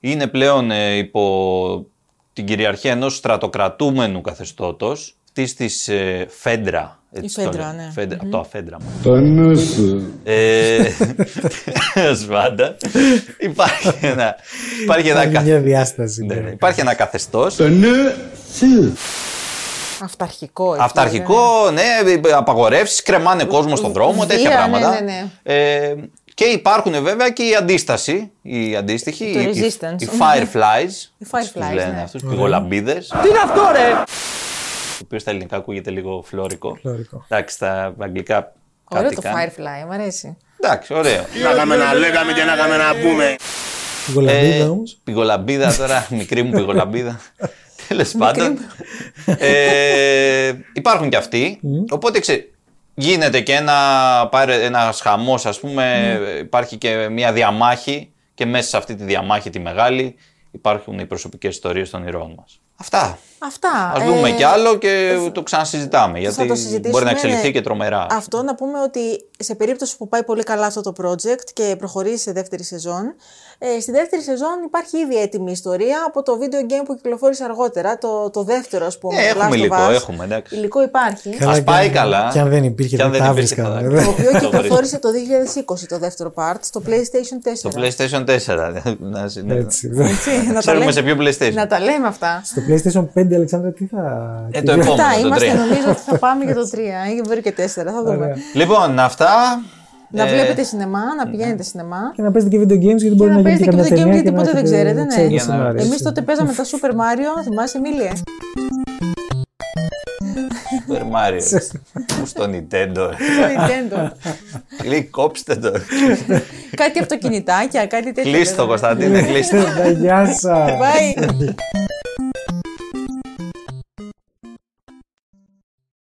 [SPEAKER 1] είναι πλέον ε, υπό την κυριαρχία ενός στρατοκρατούμενου καθεστώτος αυτής της ε, Φέντρα. έτσι το
[SPEAKER 2] Φέντρα,
[SPEAKER 1] λένε.
[SPEAKER 2] ναι.
[SPEAKER 1] Φέντρα, Από το αφέντρα.
[SPEAKER 9] Τα νους.
[SPEAKER 1] Ε, τέλος πάντων, υπάρχει ένα, υπάρχει ένα,
[SPEAKER 3] Υπάρχει
[SPEAKER 1] κα-
[SPEAKER 3] μια διάσταση.
[SPEAKER 1] ναι,
[SPEAKER 3] ναι.
[SPEAKER 1] ναι, υπάρχει ένα καθεστώς
[SPEAKER 9] Τα νους.
[SPEAKER 2] Αυταρχικό. έτσι,
[SPEAKER 1] Αυταρχικό, ναι, απαγορεύσεις, κρεμάνε κόσμο στον δρόμο,
[SPEAKER 2] Βία,
[SPEAKER 1] τέτοια
[SPEAKER 2] ναι,
[SPEAKER 1] πράγματα.
[SPEAKER 2] ναι, ναι.
[SPEAKER 1] Ε, και υπάρχουν βέβαια και η αντίσταση, η αντίστοιχη,
[SPEAKER 2] Το
[SPEAKER 1] οι, οι,
[SPEAKER 2] resistance.
[SPEAKER 1] οι fireflies.
[SPEAKER 2] Οι fireflies,
[SPEAKER 1] τους λένε
[SPEAKER 2] ναι.
[SPEAKER 1] αυτούς, πηγολαμπίδες. Τι είναι αυτό ρε! Το οποίος στα ελληνικά ακούγεται λίγο φλόρικο.
[SPEAKER 3] Φλόρικο.
[SPEAKER 1] Εντάξει, στα αγγλικά
[SPEAKER 2] Ωραίο
[SPEAKER 1] κάτι
[SPEAKER 2] το
[SPEAKER 1] κάνει.
[SPEAKER 2] Firefly, μου αρέσει.
[SPEAKER 1] Εντάξει, ωραίο.
[SPEAKER 5] Να είχαμε να λέγαμε και να είχαμε να πούμε.
[SPEAKER 3] Την κολαμπίδα
[SPEAKER 1] Ε,
[SPEAKER 3] όμως.
[SPEAKER 1] Πηγολαμπίδα τώρα, μικρή μου πηγολαμπίδα. Τέλος πάντων. ε, υπάρχουν και αυτοί. Οπότε ξέρει, γίνεται και ένα, πάρε- ένας χαμός ας πούμε, υπάρχει και μια διαμάχη και μέσα σε αυτή τη διαμάχη τη μεγάλη υπάρχουν οι προσωπικές ιστορίες των ηρώων μας. Αυτά.
[SPEAKER 2] Αυτά.
[SPEAKER 1] Ας δούμε
[SPEAKER 2] ε,
[SPEAKER 1] κι άλλο και το ξανασυζητάμε γιατί
[SPEAKER 2] θα το συζητήσουμε,
[SPEAKER 1] μπορεί να εξελιχθεί
[SPEAKER 2] ναι.
[SPEAKER 1] και τρομερά.
[SPEAKER 2] Αυτό να πούμε ότι σε περίπτωση που πάει πολύ καλά αυτό το project και προχωρήσει σε δεύτερη σεζόν, ε, στη δεύτερη σεζόν υπάρχει ήδη έτοιμη ιστορία από το video game που κυκλοφόρησε αργότερα, το, το δεύτερο ας πούμε.
[SPEAKER 1] Ε, έχουμε
[SPEAKER 2] Last of
[SPEAKER 1] υλικό,
[SPEAKER 2] Us.
[SPEAKER 1] έχουμε, εντάξει.
[SPEAKER 2] Υλικό υπάρχει.
[SPEAKER 3] Καλά,
[SPEAKER 1] Ας
[SPEAKER 3] και
[SPEAKER 1] πάει
[SPEAKER 3] αν-
[SPEAKER 1] καλά.
[SPEAKER 3] Και αν δεν υπήρχε,
[SPEAKER 1] Και αν
[SPEAKER 3] δεν
[SPEAKER 1] δεν
[SPEAKER 3] τα
[SPEAKER 1] υπήρχε,
[SPEAKER 3] βρίσκα.
[SPEAKER 1] θα
[SPEAKER 3] βέβαια.
[SPEAKER 2] Το οποίο
[SPEAKER 1] Το
[SPEAKER 2] κυκλοφόρησε το 2020 το δεύτερο part στο PlayStation 4.
[SPEAKER 1] Το PlayStation 4. να, συ-
[SPEAKER 3] Έτσι.
[SPEAKER 2] Έτσι, να τα
[SPEAKER 1] Ξέρουμε
[SPEAKER 2] λέμε-
[SPEAKER 1] σε ποιο PlayStation.
[SPEAKER 2] Να τα λέμε αυτά.
[SPEAKER 3] Στο PlayStation 5, Αλεξάνδρα, τι θα.
[SPEAKER 1] Ε,
[SPEAKER 3] τι
[SPEAKER 1] το
[SPEAKER 3] θα-
[SPEAKER 1] επόμενο.
[SPEAKER 2] Αυτά
[SPEAKER 1] το
[SPEAKER 2] είμαστε,
[SPEAKER 1] τρία.
[SPEAKER 2] νομίζω ότι θα πάμε για το 3 ή μπορεί και 4, θα δούμε.
[SPEAKER 3] Ωραία.
[SPEAKER 1] Λοιπόν, αυτά.
[SPEAKER 2] Να
[SPEAKER 1] Ε,
[SPEAKER 2] βλέπετε σινεμά, να πηγαίνετε σινεμά.
[SPEAKER 3] Και να παίζετε και video games γιατί
[SPEAKER 2] Και
[SPEAKER 3] μπορεί
[SPEAKER 2] να
[SPEAKER 3] να γίνει
[SPEAKER 2] παίζετε
[SPEAKER 3] και
[SPEAKER 2] και
[SPEAKER 3] καμιά
[SPEAKER 2] video games
[SPEAKER 3] ταινία
[SPEAKER 2] γιατί
[SPEAKER 3] και να
[SPEAKER 2] ποτέ δεν
[SPEAKER 3] έχετε
[SPEAKER 2] ξέρετε, ναι.
[SPEAKER 3] ξένο
[SPEAKER 1] Για να-
[SPEAKER 3] σενάριο,
[SPEAKER 2] Εμείς
[SPEAKER 3] έτσι.
[SPEAKER 2] τότε παίζαμε τα Super Mario, θυμάσαι Εμίλια.
[SPEAKER 1] Super Mario. Πού στο Nintendo.
[SPEAKER 2] Το Nintendo.
[SPEAKER 1] Λέει, κόψτε το.
[SPEAKER 2] Κάτι αυτοκινητάκια, κάτι τέτοιο.
[SPEAKER 1] Κλείστο,
[SPEAKER 2] βέβαια.
[SPEAKER 1] Κωνσταντίνε, κλείστο.
[SPEAKER 3] Γεια σας.
[SPEAKER 2] Bye.